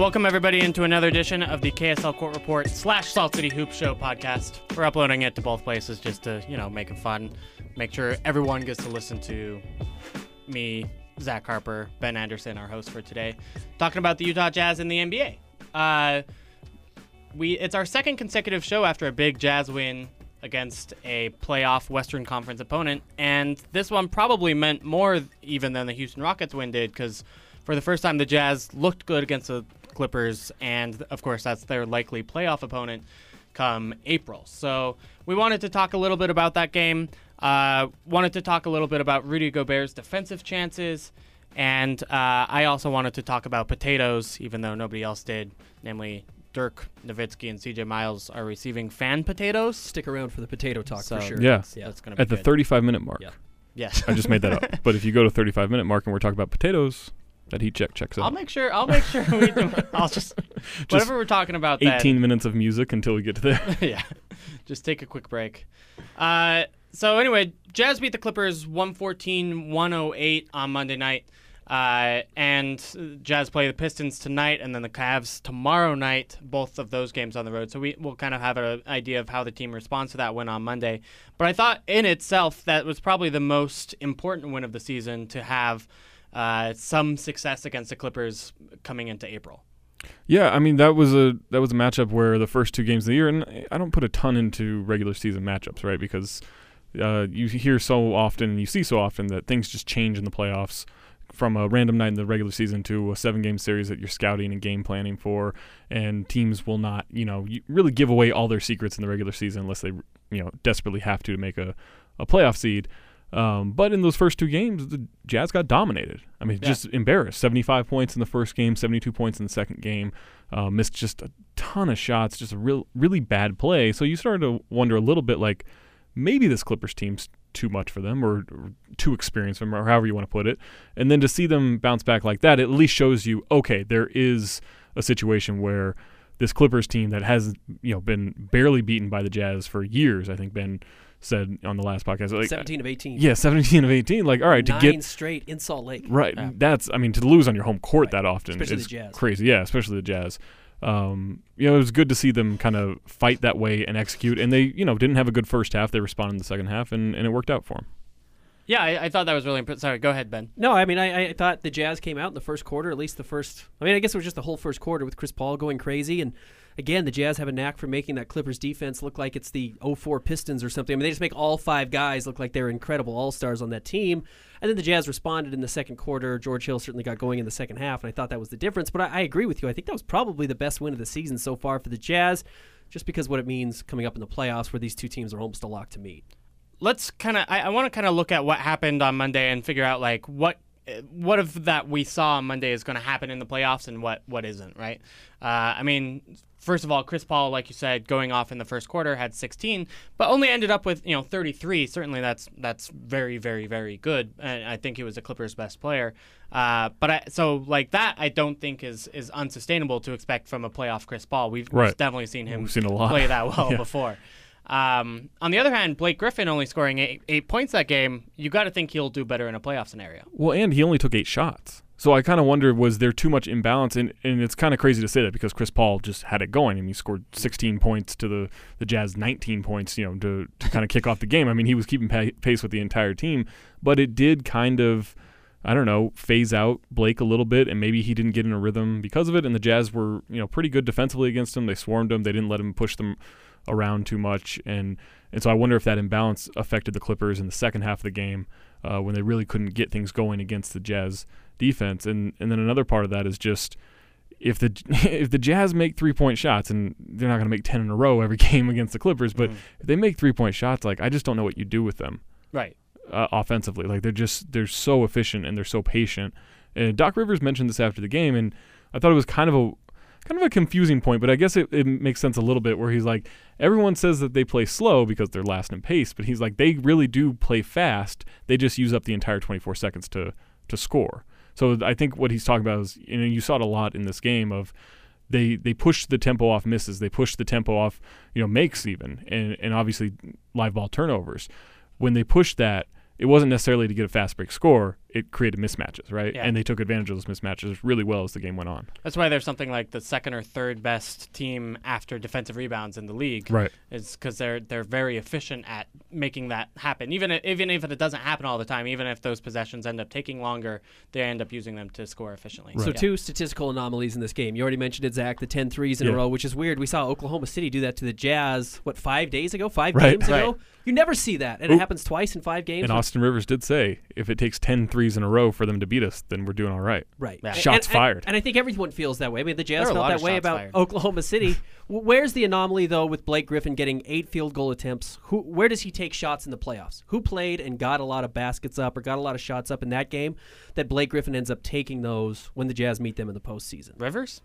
Welcome everybody into another edition of the KSL Court Report slash Salt City Hoop Show podcast. We're uploading it to both places just to, you know, make it fun, make sure everyone gets to listen to me, Zach Harper, Ben Anderson, our host for today, talking about the Utah Jazz and the NBA. Uh, we it's our second consecutive show after a big Jazz win against a playoff Western Conference opponent, and this one probably meant more even than the Houston Rockets win did because for the first time the Jazz looked good against the Clippers, and of course that's their likely playoff opponent come April. So we wanted to talk a little bit about that game. Uh, wanted to talk a little bit about Rudy Gobert's defensive chances. And uh, I also wanted to talk about potatoes, even though nobody else did, namely Dirk Nowitzki and CJ Miles are receiving fan potatoes. Stick around for the potato talk So- for sure. Yeah. yeah. That's going to be At the good. 35 minute mark. Yeah. Yes. I just made that up. But if you go to 35 minute mark and we're talking about potatoes, that he check checks out. I'll make sure. I'll make sure we do. I'll just whatever we're talking about. that- 18 minutes of music until we get to there. yeah. Just take a quick break. Uh, so anyway, Jazz beat the Clippers 114-108 on Monday night. Uh, and Jazz play the Pistons tonight and then the Cavs tomorrow night, both of those games on the road. So we will kind of have an idea of how the team responds to that win on Monday. But I thought in itself that was probably the most important win of the season to have uh, some success against the Clippers coming into April. Yeah, I mean that was a that was a matchup where the first two games of the year, and I don't put a ton into regular season matchups, right? Because uh, you hear so often, and you see so often that things just change in the playoffs from a random night in the regular season to a seven game series that you're scouting and game planning for, and teams will not, you know, really give away all their secrets in the regular season unless they, you know, desperately have to to make a, a playoff seed. Um, but in those first two games, the Jazz got dominated. I mean, Yeah. just embarrassed. 75 points in the first game, 72 points in the second game. Uh, missed just a ton of shots, just a real, really bad play. So you started to wonder a little bit like maybe this Clippers team's too much for them or, or too experienced for them or however you want to put it. And then to see them bounce back like that, it at least shows you, okay, there is a situation where this Clippers team that has, you know, been barely beaten by the Jazz for years, I think Ben said on the last podcast. Like, 17 of 18. yeah, 17 of 18. Like, all right, to Nine get straight in Salt Lake. right, Yeah. that's I mean to lose on your home court Right. that often Especially is the Jazz. crazy. Yeah, especially the Jazz. Um, you know, it was good to see them kind of fight that way and execute. And they, you know, didn't have a good first half. They responded in the second half, and, and it worked out for them. Yeah, I, I thought that was really impressive. Sorry, go ahead, Ben. No, I mean, I, I thought the Jazz came out in the first quarter, at least the first. I mean, I guess it was just the whole first quarter with Chris Paul going crazy. And again, the Jazz have a knack for making that Clippers defense look like it's the 04 Pistons or something. I mean, they just make all five guys look like they're incredible all stars on that team. And then the Jazz responded in the second quarter. George Hill certainly got going in the second half, and I thought that was the difference. But I, I agree with you. I think that was probably the best win of the season so far for the Jazz, just because what it means coming up in the playoffs where these two teams are almost a lock to meet. let's kind of I, I want to kind of look at what happened on Monday and figure out like what what of that we saw on Monday is going to happen in the playoffs and what what isn't right. Uh, I mean, first of all, Chris Paul, like you said, going off in the first quarter had 16, but only ended up with you know 33. Certainly, that's that's very very very good. And I think he was the Clippers' best player. Uh, but I so like that I don't think is is unsustainable to expect from a playoff Chris Paul. We've, Right. we've definitely seen him We've seen a lot. play that well Yeah. before. Um, on the other hand, Blake Griffin only scoring eight, eight points that game. You got to think he'll do better in a playoff scenario. Well, and he only took eight shots. So I kind of wonder was there too much imbalance? And, and it's kind of crazy to say that because Chris Paul just had it going. I mean, he scored 16 points to the, the Jazz 19 points, you know, to, to kind of kick off the game. I mean, he was keeping pa- pace with the entire team, but it did kind of, I don't know, phase out Blake a little bit, and maybe he didn't get in a rhythm because of it. And the Jazz were, you know, pretty good defensively against him. They swarmed him. They didn't let him push them around too much, and and so I wonder if that imbalance affected the Clippers in the second half of the game uh, when they really couldn't get things going against the Jazz defense. And and then another part of that is just if the if the Jazz make three point shots, and they're not going to make ten in a row every game against the Clippers, but Mhm. if they make three point shots, like I just don't know what you do with them Right. uh, offensively. Like they're just they're so efficient and they're so patient. And Doc Rivers mentioned this after the game, and I thought it was kind of a kind of a confusing point, but I guess it, it makes sense a little bit where he's like, everyone says that they play slow because they're last in pace, but he's like, they really do play fast. They just use up the entire 24 seconds to to score. So I think what he's talking about is, you know, you saw it a lot in this game of they they push the tempo off misses, they push the tempo off, you know, makes even, and and obviously live ball turnovers. When they push that, it wasn't necessarily to get a fast break score. It created mismatches, right? Yeah. And they took advantage of those mismatches really well as the game went on. That's why there's something like the second or third best team after defensive rebounds in the league. Right. Is because they're they're very efficient at making that happen. Even if, even if it doesn't happen all the time, even if those possessions end up taking longer, they end up using them to score efficiently. So Yeah. two statistical anomalies in this game. You already mentioned it, Zach, the 10 threes in a row, which is weird. We saw Oklahoma City do that to the Jazz, what, five days ago? Five Right. games ago? You never see that. And it happens twice in five games. And Austin Rivers did say, if it takes 10 threes in a row for them to beat us, then we're doing all right. Right. Yeah. Shots and- fired. And I think everyone feels that way. I mean, the Jazz There are a felt that way about fired. Oklahoma City. Where's the anomaly, though, with Blake Griffin getting eight field goal attempts? Who, where does he take shots in the playoffs? Who played and got a lot of baskets up or got a lot of shots up in that game that Blake Griffin ends up taking those when the Jazz meet them in the postseason? Rivers.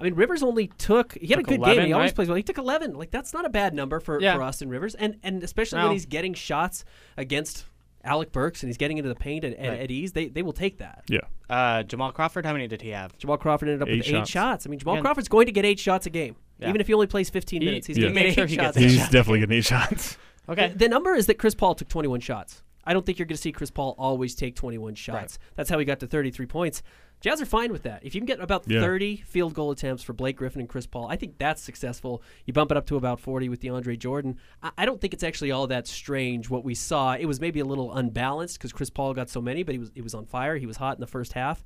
I mean, Rivers only took he had Took a good 11, game. He always right? plays well. He took eleven. Like that's not a bad number for, Yeah. for Austin Rivers, and and especially No. when he's getting shots against Alec Burks and he's getting into the paint at, at, Right. at ease. They they will take that. Yeah. Uh, Jamal Crawford. How many did he have? Jamal Crawford ended up Eight with eight shots. shots. I mean, Jamal Yeah. Crawford's going to get eight shots a game, Yeah. even if he only plays fifteen He- minutes. He's he going to makes get sure eight he shots. gets eight He's shots. definitely getting eight shots. Okay. The number is that Chris Paul took 21 shots. I don't think you're going to see Chris Paul always take 21 shots. That's how he got to 33 points. Jazz are fine with that. If you can get about Yeah. 30 field goal attempts for Blake Griffin and Chris Paul, I think that's successful. You bump it up to about 40 with DeAndre Jordan. I, I don't think it's actually all that strange what we saw. It was maybe a little unbalanced because Chris Paul got so many, but he was he was on fire. He was hot in the first half.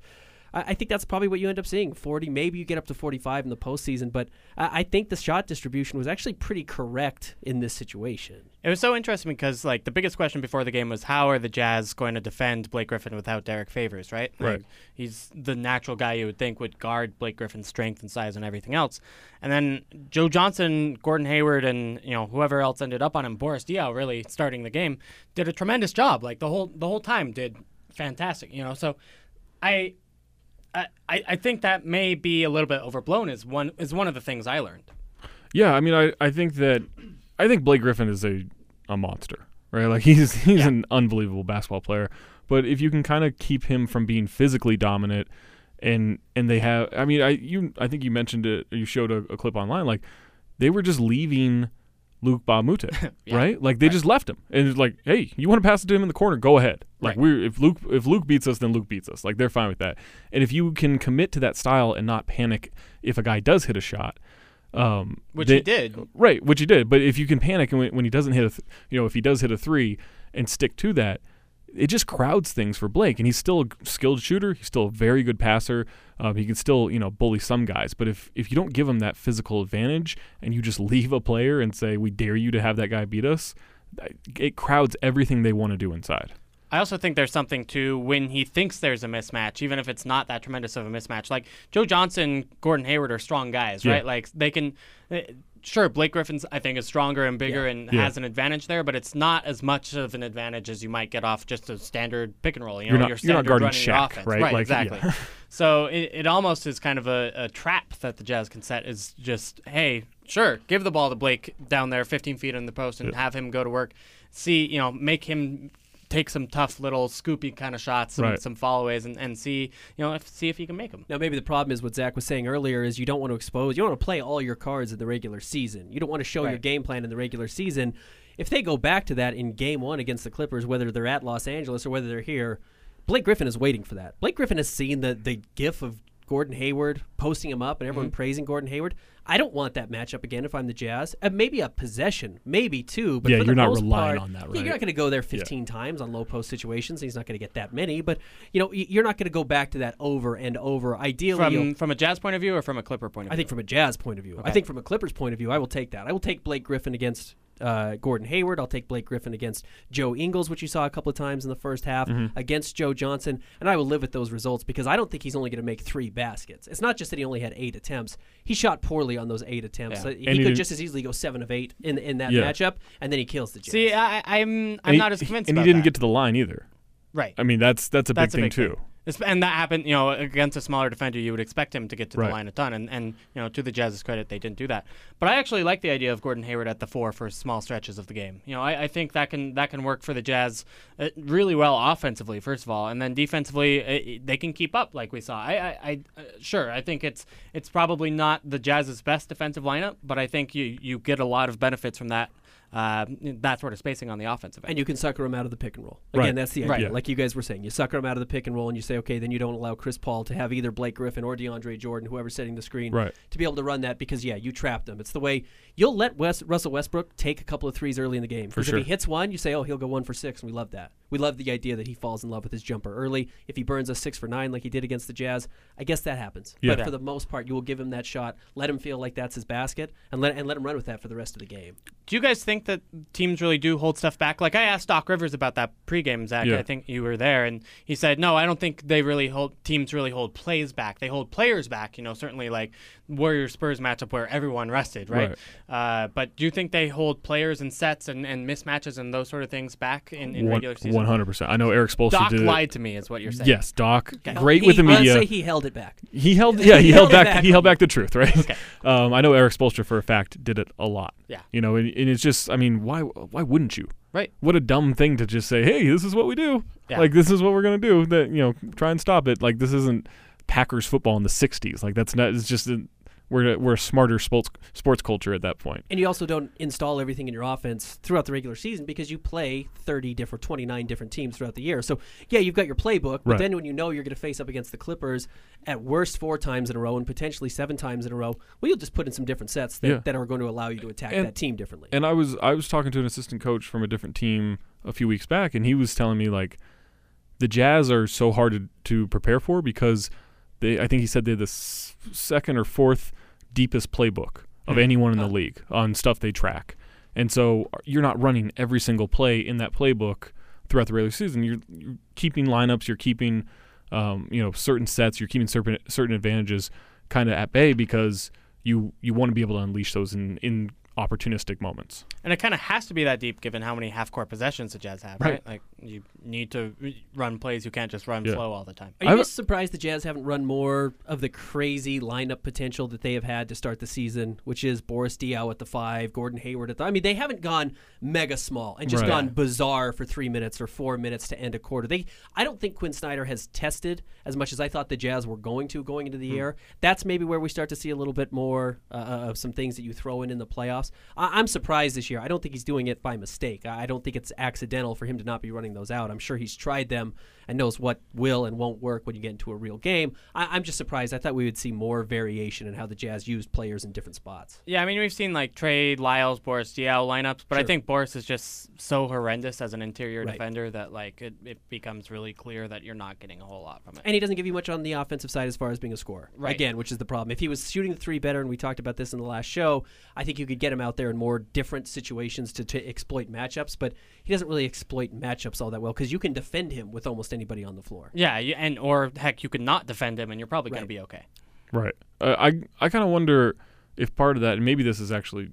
I, I think that's probably what you end up seeing. 40, maybe you get up to 45 in the postseason, but I, I think the shot distribution was actually pretty correct in this situation. It was so interesting because like the biggest question before the game was how are the Jazz going to defend Blake Griffin without Derrick Favors, right? Like, Right. he's the natural guy you would think would guard Blake Griffin's strength and size and everything else. And then Joe Johnson, Gordon Hayward, and you know whoever else ended up on him, Boris Diaw, really starting the game, did a tremendous job. Like the whole the whole time did fantastic. You know, so I. I, I think that may be a little bit overblown. Is one is one of the things I learned. Yeah, I mean, I, I think that I think Blake Griffin is a, a monster, right? Like he's he's Yeah. an unbelievable basketball player. But if you can kind of keep him from being physically dominant, and and they have, I mean, I you I think you mentioned it, you showed a, a clip online, like they were just leaving Luc Mbah a Moute, Yeah. right? Like they Right. just left him, and it's like, hey, you want to pass it to him in the corner? Go ahead. Like Right. we're if Luke if Luke beats us, then Luke beats us. Like they're fine with that. And if you can commit to that style and not panic if a guy does hit a shot, um, Which they- he did. Right, which he did. But if you can panic and when, when he doesn't hit a, th- you know, if he does hit a three and stick to that, it just crowds things for Blake. And he's still a skilled shooter. He's still a very good passer. Um, he can still, you know, bully some guys. But if if you don't give him that physical advantage and you just leave a player and say we dare you to have that guy beat us, it crowds everything they want to do inside. I also think there's something to when he thinks there's a mismatch, even if it's not that tremendous of a mismatch. Like Joe Johnson, Gordon Hayward are strong guys, Yeah. right? Like they can. eh, Sure, Blake Griffin's I think is stronger and bigger and Yeah. has an advantage there, but it's not as much of an advantage as you might get off just a standard pick and roll. You know, You're not- your you're not guarding running Shaq, offense. right? Like, exactly. yeah. so it, it almost is kind of a, a trap that the Jazz can set is just, hey, sure, give the ball to Blake down there 15 feet in the post and Yeah. have him go to work. See, you know, make him take some tough little scoopy kind of shots, some, Right. some followaways, and, and see, you know, if, see if he can make them. Now, maybe the problem is what Zach was saying earlier is you don't want to expose, you don't want to play all your cards in the regular season. You don't want to show your game plan in the regular season. If they go back to that in game one against the Clippers, whether they're at Los Angeles or whether they're here, Blake Griffin is waiting for that. Blake Griffin has seen the, the gif of Gordon Hayward posting him up and everyone Mm-hmm. praising Gordon Hayward. I don't want that matchup again if I'm the Jazz. Uh, maybe a possession, maybe two, but Yeah, for you're not most relying part- on that, yeah, You're not going to go there 15 times on low post situations. He's not going to get that many, but you know, you're not going to go back to that over and over. Ideally, From from a Jazz point of view or from a Clipper point of view. I think from a Jazz point of view. I think from a Clippers point of view, I will take that. I will take Blake Griffin against uh, Gordon Hayward. I'll take Blake Griffin against Joe Ingles, which you saw a couple of times in the first half, Mm-hmm. against Joe Johnson, and I will live with those results because I don't think he's only going to make three baskets. It's not just that he only had eight attempts; he shot poorly on those eight attempts. Yeah. So And he he could didn't- just as easily go seven of eight in in that Yeah. matchup, and then he kills the Jazz. See, I, I'm I'm he- not as convinced. And he didn't that. get to the line either. right. I mean, that's that's a That's big a thing big too. thing. And that happened, you know, against a smaller defender, you would expect him to get to Right. the line a ton. And, and, you know, to the Jazz's credit, they didn't do that. But I actually like the idea of Gordon Hayward at the four for small stretches of the game. You know, I, I think that can that can work for the Jazz uh, really well offensively, first of all, and then defensively, uh, they can keep up like we saw. I, I, I uh, sure, I think it's it's probably not the Jazz's best defensive lineup, but I think you you get a lot of benefits from that uh, that sort of spacing on the offensive end. And you can sucker them out of the pick and roll. Again, Right. that's the idea. Right. Yeah. Like you guys were saying, you sucker them out of the pick and roll, and you say, okay, then you don't allow Chris Paul to have either Blake Griffin or DeAndre Jordan, whoever's setting the screen, Right. to be able to run that because yeah, you trap them. It's the way you'll let West, Russell Westbrook take a couple of threes early in the game. For 'Cause sure. If he hits one, you say, oh, he'll go one for six, and we love that. We love the idea that he falls in love with his jumper early. If he burns a six for nine like he did against the Jazz, I guess that happens. Yeah. But for the most part, you will give him that shot, let him feel like that's his basket, and let and let him run with that for the rest of the game. Do you guys think that teams really do hold stuff back? Like I asked Doc Rivers about that pregame, Zach. Yeah. I think you were there, and he said, "No, I don't think they really hold teams really hold plays back. They hold players back. You know, certainly like Warriors Spurs matchup where everyone rested, right? Uh, but do you think they hold players and sets and, and mismatches and those sort of things back in, in regular season? One hundred percent. I know Erik Spoelstra Doc did it. lied to me, is what you're saying. Yes, Doc. Okay. Great He- with the I'd media. say he held it back. He held, yeah, he, He held held back. back. He held back the truth, right? Okay. Um, I know Erik Spoelstra for a fact did it a lot. Yeah. You know, and, and it's just, I mean, why, why wouldn't you? Right. What a dumb thing to just say. Hey, this is what we do. Yeah. Like this is what we're gonna do. That you know, try and stop it. Like this isn't Packers football in the '60s. Like that's not. It's just we're a, we're a smarter sports sports culture at that point. And you also don't install everything in your offense throughout the regular season because you play 30 different, 29 different teams throughout the year. So, yeah, you've got your playbook, but Right. then when you know you're going to face up against the Clippers at worst four times in a row and potentially seven times in a row, well, you'll just put in some different sets that, Yeah. that are going to allow you to attack And- that team differently. And I was I was talking to an assistant coach from a different team a few weeks back, and he was telling me like the Jazz are so hard to, to prepare for because they I think he said they're the s- second or fourth deepest playbook of anyone in the Huh. league on stuff they track, and so uh, you're not running every single play in that playbook throughout the regular season. You're, you're keeping lineups, you're keeping um, you know certain sets, you're keeping certain certain advantages kind of at bay because you you want to be able to unleash those in in opportunistic moments. And it kind of has to be that deep given how many half-court possessions the Jazz have, right? Right. Like you need to run plays. You can't just run Yeah. slow all the time. Are you I've- guys surprised the Jazz haven't run more of the crazy lineup potential that they have had to start the season, which is Boris Diaw at the five, Gordon Hayward at the. I mean, they haven't gone mega small and just Right. gone bizarre for three minutes or four minutes to end a quarter. They, I don't think Quinn Snyder has tested as much as I thought the Jazz were going to going into the year. That's maybe where we start to see a little bit more uh, of some things that you throw in in the playoffs. I, I'm surprised this year. I don't think he's doing it by mistake. I I don't think it's accidental for him to not be running those out. I'm sure he's tried them and knows what will and won't work when you get into a real game. I, I'm just surprised. I thought we would see more variation in how the Jazz used players in different spots. Yeah, I mean we've seen like Trey Lyles, Boris Diaw lineups, but I think Boris is just so horrendous as an interior Right. defender that like it, it becomes really clear that you're not getting a whole lot from it. And he doesn't give you much on the offensive side as far as being a scorer. Right. Again, which is the problem. If he was shooting the three better, and we talked about this in the last show, I think you could get him out there in more different situations to, to exploit matchups. But he doesn't really exploit matchups all that well because you can defend him with almost anybody on the floor. yeah, and or heck, you could not defend him, and you're probably going to be okay. Right. Uh, I I kind of wonder if part of that, and maybe this is actually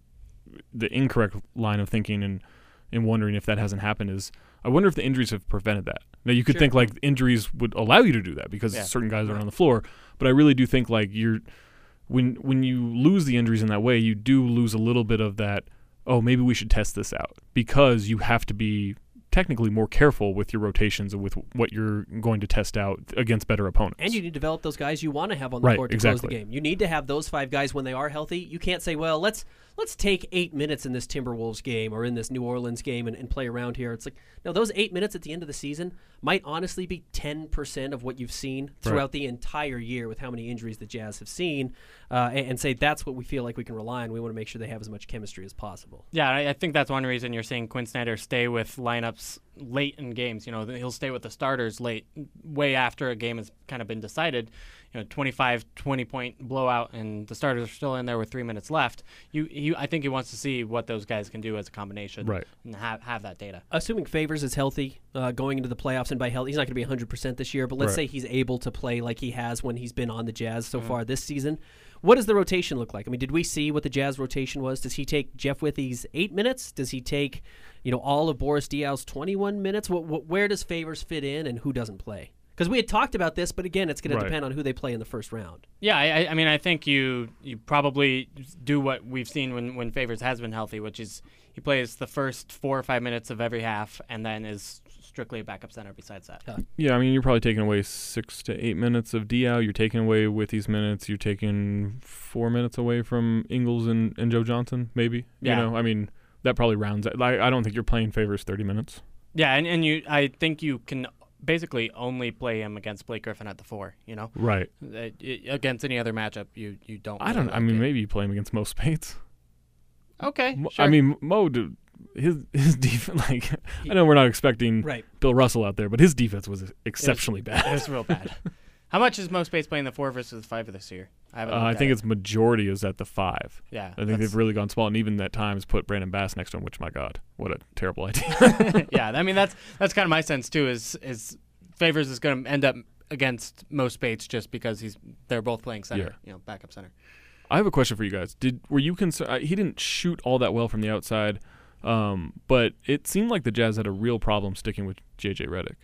the incorrect line of thinking, and and wondering if that hasn't happened is I wonder if the injuries have prevented that. Now you could Sure. think like injuries would allow you to do that because Yeah. certain guys aren't on the floor, but I really do think like you're when when you lose the injuries in that way, you do lose a little bit of that. Oh, maybe we should test this out because you have to be technically more careful with your rotations and with what you're going to test out against better opponents. And you need to develop those guys you want to have on the Right, court to close the game. You need to have those five guys when they are healthy. You can't say, well, let's let's take eight minutes in this Timberwolves game or in this New Orleans game and, and play around here. It's like no, those eight minutes at the end of the season might honestly be ten percent of what you've seen throughout the entire year with how many injuries the Jazz have seen, uh, and, and say that's what we feel like we can rely on. We want to make sure they have as much chemistry as possible. Yeah, I, I think that's one reason you're seeing Quinn Snyder stay with lineups late in games. You know, he'll stay with the starters late, way after a game has kind of been decided. You know, 25, 20 point blowout, and the starters are still in there with three minutes left. You, you, I think he wants to see what those guys can do as a combination, Right. And have have that data. Assuming Favors is healthy uh, going into the playoffs, and by healthy, he's not going to be 100% this year, but let's Right. say he's able to play like he has when he's been on the Jazz so far this season. What does the rotation look like? I mean, did we see what the Jazz rotation was? Does he take Jeff Withey's eight minutes? Does he take, you know, all of Boris Diaw's 21 minutes? What, what, where does Favors fit in, and who doesn't play? Because we had talked about this, but again, it's going Right. to depend on who they play in the first round. Yeah, I, I- I mean, I think you you probably do what we've seen when when Favors has been healthy, which is he plays the first four or five minutes of every half, and then is strictly a backup center. Besides that, Yeah, I mean, you're probably taking away six to eight minutes of Diaw. You're taking away Withey's minutes. You're taking four minutes away from Ingles and, and Joe Johnson, maybe. Yeah. You know, I mean, that probably rounds it. Like, I don't think you're playing favors 30 minutes. Yeah, and, and you, I think you can basically only play him against Blake Griffin at the four. You know, Right. Uh, against any other matchup, you you don't. I don't. I mean, it. maybe you play him against Mo Speights. Okay, Mo- sure. I mean, Mo, his his defense. Like, I know we're not expecting Right. Bill Russell out there, but his defense was exceptionally it bad. It was real bad. How much is Mo Speights playing the four versus the five this year? I. Uh, I think it. its majority is at the five. yeah. I think that's- they've really gone small, and even that times put Brandon Bass next to him. Which, my God, what a terrible idea. yeah, I mean that's that's kind of my sense too. Is is Favors is going to end up against Mo Speights just because he's they're both playing center, Yeah. you know, backup center. I have a question for you guys. Did were you concerned? He didn't shoot all that well from the outside, um, but it seemed like the Jazz had a real problem sticking with JJ Redick.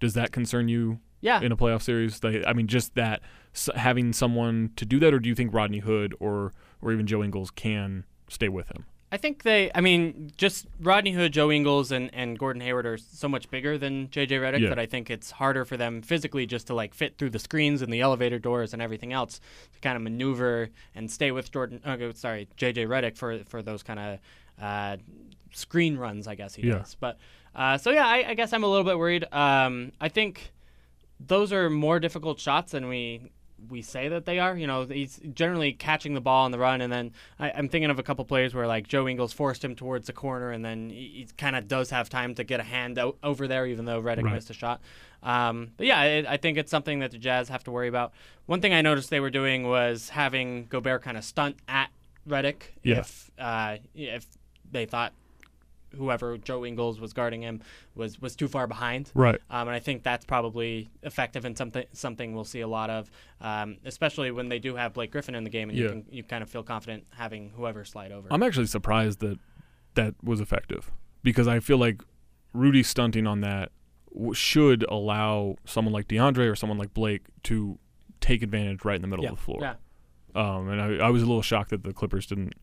Does that concern you Yeah, in a playoff series? They, I mean, just that s- having someone to do that, or do you think Rodney Hood or or even Joe Ingles can stay with him? I think they. I mean, just Rodney Hood, Joe Ingles, and, and Gordon Hayward are so much bigger than JJ Redick Yeah. that I think it's harder for them physically just to like fit through the screens and the elevator doors and everything else to kind of maneuver and stay with Jordan. Uh, sorry, JJ Redick for for those kind of uh, screen runs. I guess he Yeah. does. But uh, so yeah, I, I guess I'm a little bit worried. Um, I think those are more difficult shots than we we say that they are. You know, he's generally catching the ball on the run, and then I, I'm thinking of a couple plays where like Joe Ingles forced him towards the corner, and then he, he kind of does have time to get a hand out over there, even though Redick Right. missed a shot. Um, but yeah, it, I think it's something that the Jazz have to worry about. One thing I noticed they were doing was having Gobert kind of stunt at Redick Yeah. if uh, if they thought whoever Joe Ingles was guarding him was was too far behind. Right. Um, and I think that's probably effective and something something we'll see a lot of, um, especially when they do have Blake Griffin in the game, and you can you kind of feel confident having whoever slide over. I'm actually surprised that that was effective because I feel like Rudy stunting on that w- should allow someone like DeAndre or someone like Blake to take advantage right in the middle Yeah. of the floor. Yeah. Um, and I, I was a little shocked that the Clippers didn't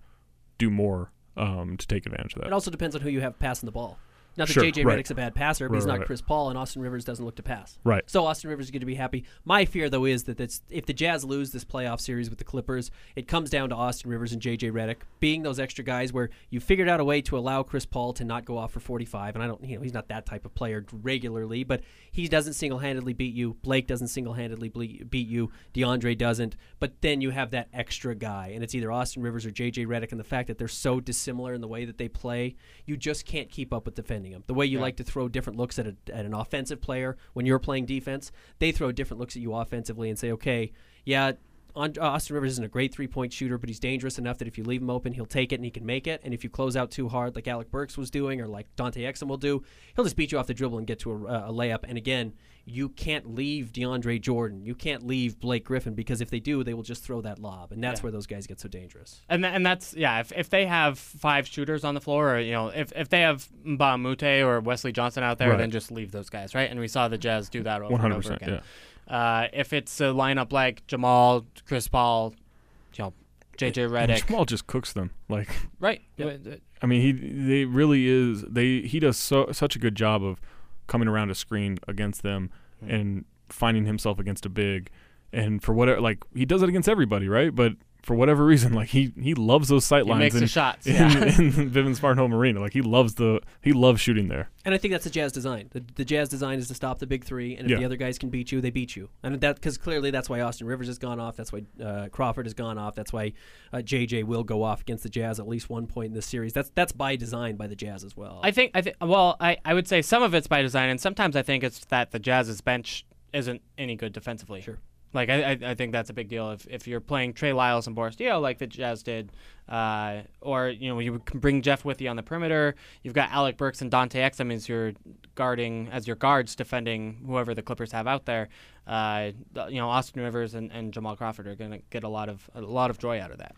do more um, to take advantage of that. It also depends on who you have passing the ball. Not that Sure, JJ right. Redick's a bad passer, but Right, he's not right. Chris Paul, and Austin Rivers doesn't look to pass. Right. So Austin Rivers is going to be happy. My fear, though, is that if the Jazz lose this playoff series with the Clippers, it comes down to Austin Rivers and JJ Redick being those extra guys where you figured out a way to allow Chris Paul to not go off for 45. And I don't, you know, he's not that type of player regularly, but he doesn't single-handedly beat you. Blake doesn't single-handedly beat you. DeAndre doesn't. But then you have that extra guy, and it's either Austin Rivers or JJ Redick. And the fact that they're so dissimilar in the way that they play, you just can't keep up with defending them. The way you Yeah. like to throw different looks at, a, at an offensive player when you're playing defense, they throw different looks at you offensively and say, okay, yeah, Austin Rivers isn't a great three point shooter, but he's dangerous enough that if you leave him open, he'll take it and he can make it. And if you close out too hard, like Alec Burks was doing or like Dante Exum will do, he'll just beat you off the dribble and get to a, a layup. And again, you can't leave DeAndre Jordan. You can't leave Blake Griffin because if they do, they will just throw that lob. And that's Yeah. where those guys get so dangerous. and tha- and that's yeah. If, if they have five shooters on the floor, or you know, if, if they have Mbah a Moute or Wesley Johnson out there, Right. then just leave those guys, right? And we saw the Jazz do that over and over again. Yeah. Uh, if it's a lineup like Jamal, Chris Paul, you know, JJ Redick, Jamal just cooks them. Like right? Yep. Uh, I mean, he they really is they he does so such a good job of coming around a screen against them Hmm. and finding himself against a big, and for whatever like he does it against everybody, right? But for whatever reason, like he he loves those sight He lines makes in, the shots. in, Yeah. in Vivint Smart Home Arena. Like he loves the he loves shooting there. And I think that's the Jazz design. The, the Jazz design is to stop the big three, and if Yeah. the other guys can beat you, they beat you. And that because clearly that's why Austin Rivers has gone off. That's why uh, Crawford has gone off. That's why uh, JJ will go off against the Jazz at least one point in this series. That's that's by design by the Jazz as well. I think I think well, I, I would say some of it's by design, and sometimes I think it's that the Jazz's bench isn't any good defensively. Sure. Like I, I, think that's a big deal. If if you're playing Trey Lyles and Boris Diaw like the Jazz did, uh, or you know you can bring Jeff Withey on the perimeter. You've got Alec Burks and Dante Exum as your guarding as your guards defending whoever the Clippers have out there. Uh, you know Austin Rivers and, and Jamal Crawford are going to get a lot of a lot of joy out of that.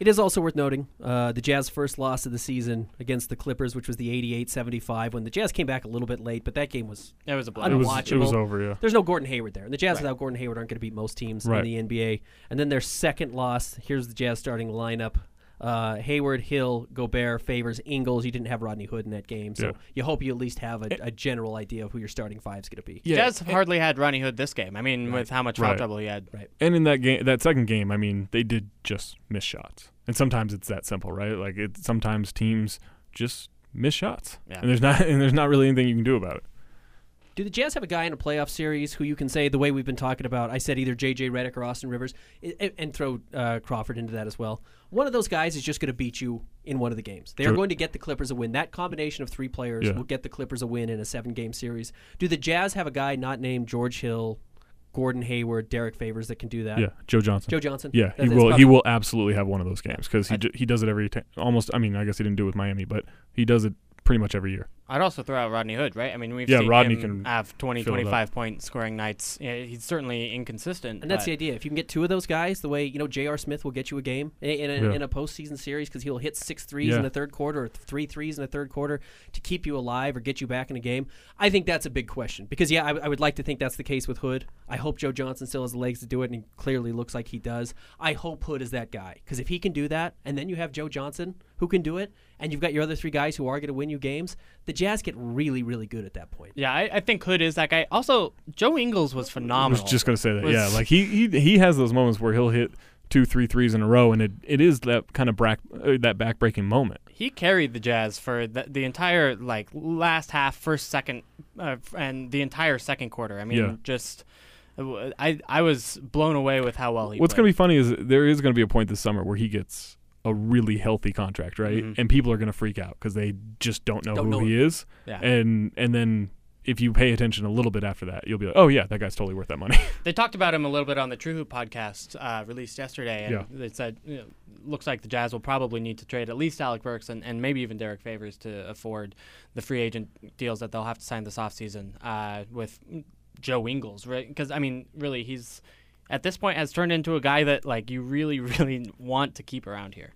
It is also worth noting uh, the Jazz first loss of the season against the Clippers, which was the 88-75, when the Jazz came back a little bit late, but that game was It was a It blowout. was it Unwatchable. was over. Yeah. There's no Gordon Hayward there. And the Jazz Right. without Gordon Hayward aren't going to beat most teams Right. in the NBA. And then their second loss, here's the Jazz starting lineup. Uh, Hayward, Hill, Gobert, Favors, Ingles. You didn't have Rodney Hood in that game, so Yeah. you hope you at least have a, a general idea of who your starting five is going to be. Yeah. Jazz hardly had Rodney Hood this game. I mean, Right. with how much foul Right. trouble he had. Right. And in that game, that second game, I mean, they did just miss shots. And sometimes it's that simple, right? Like it. Sometimes teams just miss shots, Yeah. and there's not and there's not really anything you can do about it. Do the Jazz have a guy in a playoff series who you can say the way we've been talking about? I said either J.J. Redick or Austin Rivers, and throw uh, Crawford into that as well. One of those guys is just going to beat you in one of the games. They are going to get the Clippers a win. That combination of three players Yeah. will get the Clippers a win in a seven-game series. Do the Jazz have a guy not named George Hill, Gordon Hayward, Derrick Favors that can do that? Yeah, Joe Johnson. Joe Johnson. Yeah, he that's will. He will absolutely have one of those games because he I- he does it every time. Almost. I mean, I guess he didn't do it with Miami, but he does it pretty much every year. I'd also throw out Rodney Hood, right? I mean, we've Yeah, seen Rodney him can have 20, fill it up. 25 point scoring nights. Yeah, he's certainly inconsistent. And that's the idea. If you can get two of those guys, the way you know J.R. Smith will get you a game in, in, a, Yeah. in a postseason series because he'll hit six threes Yeah. in the third quarter or three threes in the third quarter to keep you alive or get you back in a game. I think that's a big question because yeah, I, I would like to think that's the case with Hood. I hope Joe Johnson still has the legs to do it, and he clearly looks like he does. I hope Hood is that guy because if he can do that, and then you have Joe Johnson who can do it, and you've got your other three guys who are going to win you games, the Jazz get really, really good at that point. Yeah, I, I think Hood is that guy. Also, Joe Ingles was phenomenal. I phenomenal. was just gonna say that. Was- yeah, like he he he has those moments where he'll hit two, three threes in a row, and it, it is that kind of back uh, that backbreaking moment. he carried the Jazz for the, the entire like last half, first, second, uh, and the entire second quarter. I mean, Yeah. just I I was blown away with how well he. What's played. gonna be funny is there is gonna be a point this summer where he gets a really healthy contract, right? Mhm. And people are gonna freak out because they just don't know Don't who know he is, Yeah. and and then. If you pay attention a little bit after that, you'll be like, "Oh yeah, that guy's totally worth that money." They talked about him a little bit on the TrueHoop podcast uh, released yesterday, and Yeah. they said you know, looks like the Jazz will probably need to trade at least Alec Burks and, and maybe even Derrick Favors to afford the free agent deals that they'll have to sign this offseason uh, with Joe Ingles, right? Because I mean, really, he's at this point has turned into a guy that like you really, really want to keep around here.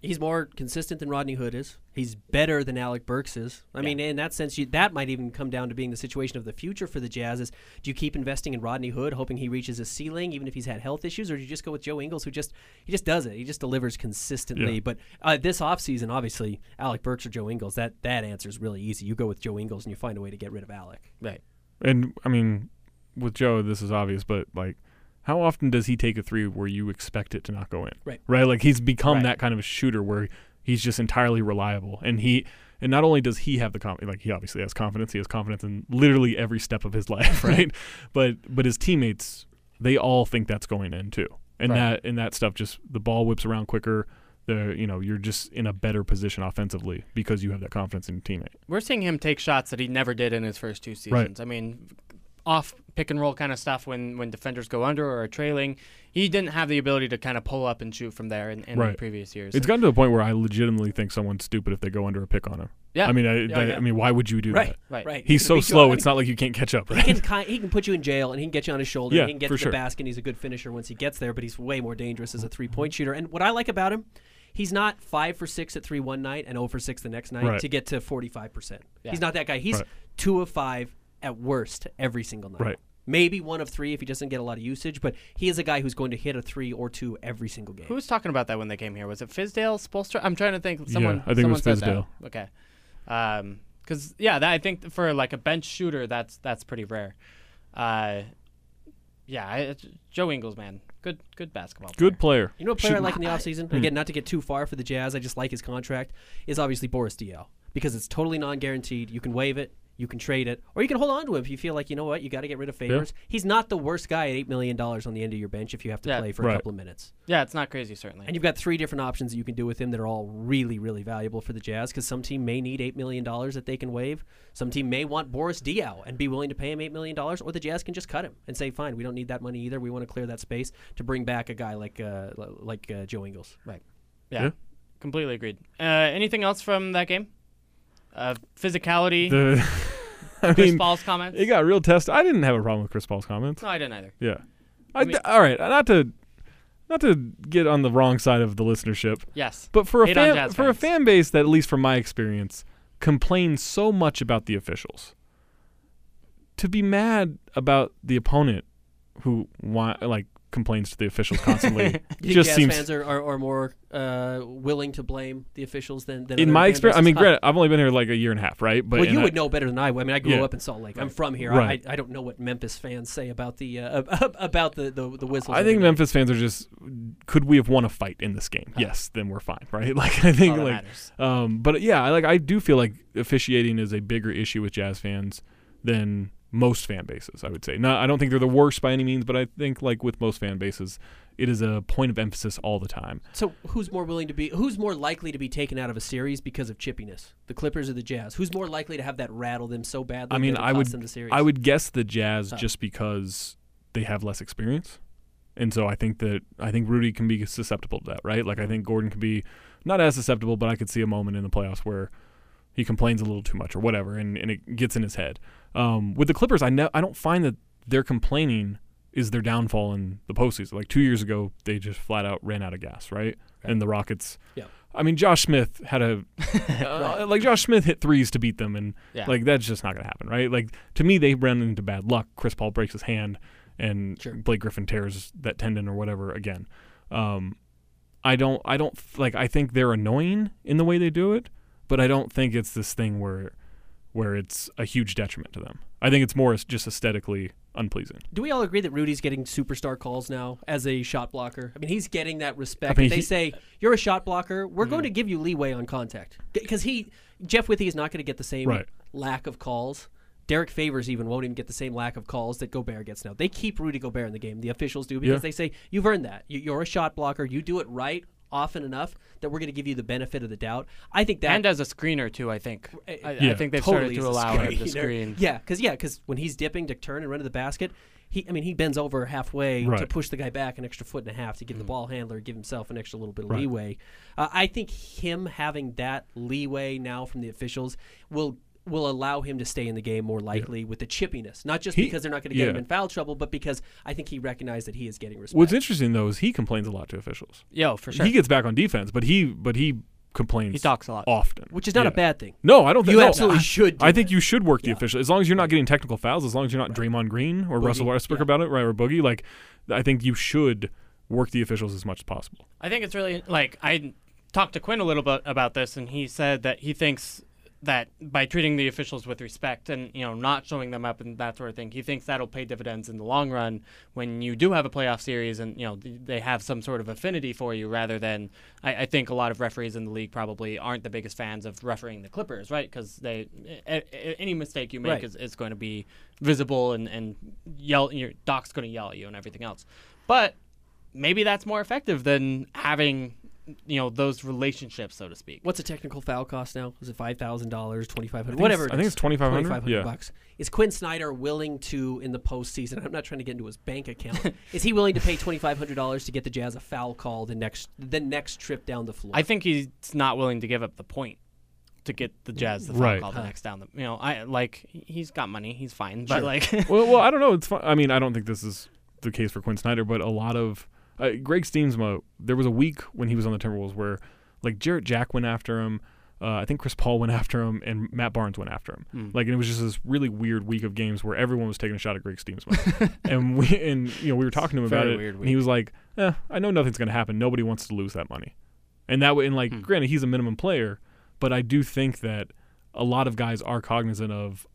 He's more consistent than Rodney Hood is. He's better than Alec Burks is. I Yeah. mean, in that sense, you, that might even come down to being the situation of the future for the Jazz. Is do you keep investing in Rodney Hood, hoping he reaches a ceiling, even if he's had health issues, or do you just go with Joe Ingles, who just he just does it. He just delivers consistently. Yeah. But uh, this offseason, obviously, Alec Burks or Joe Ingles. That that answer is really easy. You go with Joe Ingles, and you find a way to get rid of Alec. Right. And I mean, with Joe, this is obvious, but like, how often does he take a three where you expect it to not go in? Right. Right. Like he's become Right. that kind of a shooter where he's just entirely reliable, and he. And not only does he have the confidence, like he obviously has confidence, he has confidence in literally every step of his life, right? but but his teammates, they all think that's going in too, and Right. that and that stuff just the ball whips around quicker. The you know you're just in a better position offensively because you have that confidence in your teammate. We're seeing him take shots that he never did in his first two seasons. I mean, off pick and roll kind of stuff when, when defenders go under or are trailing. He didn't have the ability to kind of pull up and shoot from there in, in the Right. previous years. It's gotten to the point where I legitimately think someone's stupid if they go under a pick on him. yeah, I mean, I, Yeah, that- yeah. I mean, why would you do Right. that? right. Right. He's so can beat you slow. up. It's not like you can't catch up, He can ki- he can put you in jail and he can get you on his shoulder. Yeah, and he can get for to sure. the basket. and He's a good finisher once he gets there, but he's way more dangerous as a three point shooter. And what I like about him, he's not five for six at three one night and zero for six the next night Right. to get to forty five percent. Yeah. He's not that guy. He's Right. two of five at worst every single night. Right. Maybe one of three if he doesn't get a lot of usage, but he is a guy who's going to hit a three or two every single game. Who was talking about that when they came here? Was it Fizdale, Spoelstra? I'm trying to think. Someone, I think it was Fizdale. That. Okay. Um, because yeah, that, I think for like a bench shooter, that's that's pretty rare. Uh, yeah, I, Joe Ingles, man, good good basketball. Good player. player. You know, a player I Should- like in the offseason, Hmm. again, not to get too far for the Jazz, I just like his contract, is obviously Boris Diaw because it's totally non guaranteed. You can waive it, you can trade it, or you can hold on to him if you feel like, you know what, you got to get rid of favors. He's not the worst guy at $8 million on the end of your bench if you have to Yeah. play for a couple of minutes. Yeah, it's not crazy certainly. And you've got three different options that you can do with him that are all really, really valuable for the Jazz because some team may need $8 million that they can waive. Some team may want Boris Diaw and be willing to pay him $8 million, or the Jazz can just cut him and say, fine, we don't need that money either. We want to clear that space to bring back a guy like uh, like uh, Joe Ingles. yeah, Yeah. completely agreed. Uh, anything else from that game? Uh, physicality. The, I Chris mean, Paul's comments. it got real test. I didn't have a problem with Chris Paul's comments. no, I didn't either. Yeah. I, mean- all right. Not to not to get on the wrong side of the listenership, Yes. but for a fan for a fan base that, at least from my experience, complains so much about the officials. To be mad about the opponent who want like complains to the officials constantly. Just Jazz seems fans are, are, are more uh, willing to blame the officials than, than in my experience. I mean, Huh. granted, I've only been here like a year and a half, right? But well, and you I- would know better than I would. I mean, I grew Yeah. up in Salt Lake. I'm from here. Right. I, I don't know what Memphis fans say about the uh, about the, the, the whistles. I think day. Memphis fans are just. Could we have won a fight in this game? Yes, then we're fine, right? Like I think All like. Um, but yeah, I like I do feel like officiating is a bigger issue with Jazz fans than most fan bases. I would say. No, I don't think they're the worst by any means, but I think like with most fan bases, it is a point of emphasis all the time. So who's more willing to be? Who's more likely to be taken out of a series because of chippiness? The Clippers or the Jazz? Who's more likely to have that rattle them so badly? I mean, I would the series? I would guess the Jazz just because they have less experience. And so I think that I think Rudy can be susceptible to that, right? Like I hmm. think Gordon can be not as susceptible, but I could see a moment in the playoffs where he complains a little too much or whatever, and, and it gets in his head. Um, with the Clippers, I ne- I don't find that their complaining is their downfall in the postseason. Like two years ago, they just flat out ran out of gas, right? And the Rockets. Yeah. I mean, Josh Smith had a uh, like Josh Smith hit threes to beat them, and Yeah. like that's just not gonna happen, right? Like to me, they ran into bad luck. Chris Paul breaks his hand, and Sure. Blake Griffin tears that tendon or whatever again. Um, I don't, I don't like. I think they're annoying in the way they do it, but I don't think it's this thing where, where it's a huge detriment to them. I think it's more just aesthetically unpleasing. Do we all agree that Rudy's getting superstar calls now as a shot blocker? I mean, he's getting that respect. I mean, they he- say you're a shot blocker, we're going mm. to give you leeway on contact because he Jeff Withey is not going to get the same Right. lack of calls. Derrick Favors even won't even get the same lack of calls that Gobert gets now. They keep Rudy Gobert in the game. The officials do because Yeah. they say you've earned that. You're a shot blocker. You do it right often enough that we're going to give you the benefit of the doubt. I think that and as a screener too, I think. I, I think they've totally started to allow him to screen. Yeah, because yeah, because when he's dipping to turn and run to the basket, he I mean he bends over halfway to push the guy back an extra foot and a half to give the ball handler give himself an extra little bit of Right. leeway. Uh, I think him having that leeway now from the officials will. Will allow him to stay in the game more likely with the chippiness, not just He- because they're not going to get him in foul trouble, but because I think he recognized that he is getting respect. What's interesting though is he complains a lot to officials. Yeah, oh, for sure. He gets back on defense, but he but he complains. He talks a lot. often, which is not Yeah. a bad thing. No, I don't think You no, absolutely I- should. Do I think that. you should work the Yeah. official as long as you're not getting technical fouls, as long as you're not Draymond Green or Russell Westbrook yeah. about it, right? Or Boogie. Like, I think you should work the officials as much as possible. I think it's really like I talked to Quinn a little bit about this, and he said that he thinks that by treating the officials with respect and you know not showing them up and that sort of thing, he thinks that'll pay dividends in the long run when you do have a playoff series and you know they have some sort of affinity for you rather than I, I think a lot of referees in the league probably aren't the biggest fans of refereeing the Clippers, right? Because they a, a- any mistake you make Right. is, is going to be visible and and yell your doc's going to yell at you and everything else, but maybe that's more effective than having you know those relationships so to speak What's a technical foul cost now? Is it five thousand dollars, twenty five I whatever? I think it's 2500 2500 yeah. bucks. Is Quinn Snyder willing to in the postseason? I'm not trying to get into his bank account. is he willing to pay twenty five hundred dollars to get the Jazz a foul call the next the next trip down the floor? i think he's not willing to give up the point to get the jazz the foul Right. call the next down the you know i like he's got money he's fine Sure. but like well, well, I don't know. It's fun. I mean, I don't think this is the case for Quinn Snyder, but a lot of uh, Greg Stiemsma. There was a week when he was on the Timberwolves where, like, Jarrett Jack went after him. Uh, I think Chris Paul went after him, and Matt Barnes went after him. Hmm. Like, and it was just this really weird week of games where everyone was taking a shot at Greg Stiemsma, and we and you know we were talking to him about Very it, weird and he was like, eh, "I know nothing's going to happen. Nobody wants to lose that money," and that way, and like, Hmm. granted, he's a minimum player, but I do think that a lot of guys are cognizant of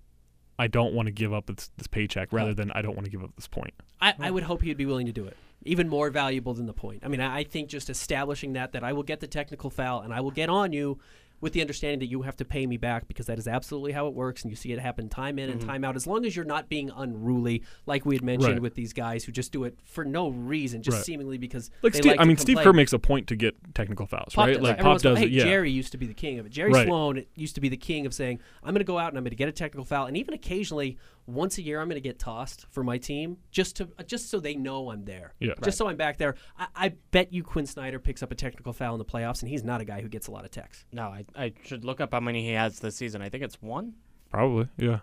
I don't want to give up this, this paycheck rather than I don't want to give up this point. I, I would hope he'd be willing to do it. Even more valuable than the point. I mean, I, I think just establishing that that I will get the technical foul and I will get on you with the understanding that you have to pay me back because that is absolutely how it works and you see it happen time in and mm-hmm. time out as long as you're not being unruly like we had mentioned Right. with these guys who just do it for no reason just Right. seemingly because Like, they Steve, like I mean, Steve. Kerr makes a point to get technical fouls, Pop right? does. Like Everyone Pop does hey, it, yeah. Jerry used to be the king of it. Jerry Right. Sloan used to be the king of saying, I'm going to go out and I'm going to get a technical foul. And even occasionally, once a year, I'm going to get tossed for my team just to just so they know I'm there. Yeah. Just so I'm back there. I, I bet you Quinn Snyder picks up a technical foul in the playoffs, and he's not a guy who gets a lot of techs. no I, I should look up how many he has this season i think it's one Probably, yeah.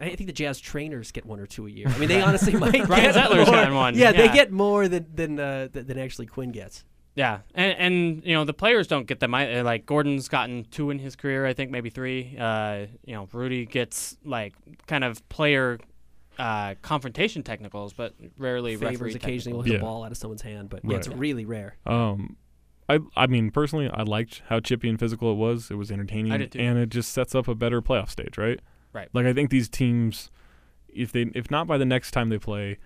I think the Jazz trainers get one or two a year. I mean, they honestly might Ryan get Zettler's more. gotten one, Yeah, they get more than than uh, than, than actually Quinn gets. Yeah, and, and you know the players don't get them. I, like Gordon's gotten two in his career, I think maybe three. Uh, you know, Rudy gets like kind of player uh, confrontation technicals, but rarely Favors referee occasionally will technicals. hit Yeah. a ball out of someone's hand, but yeah, it's Right. really rare. Um, I I mean personally, I liked how chippy and physical it was. It was entertaining, I did too. and it just sets up a better playoff stage, right? Right. Like I think these teams, if they if not by the next time they play,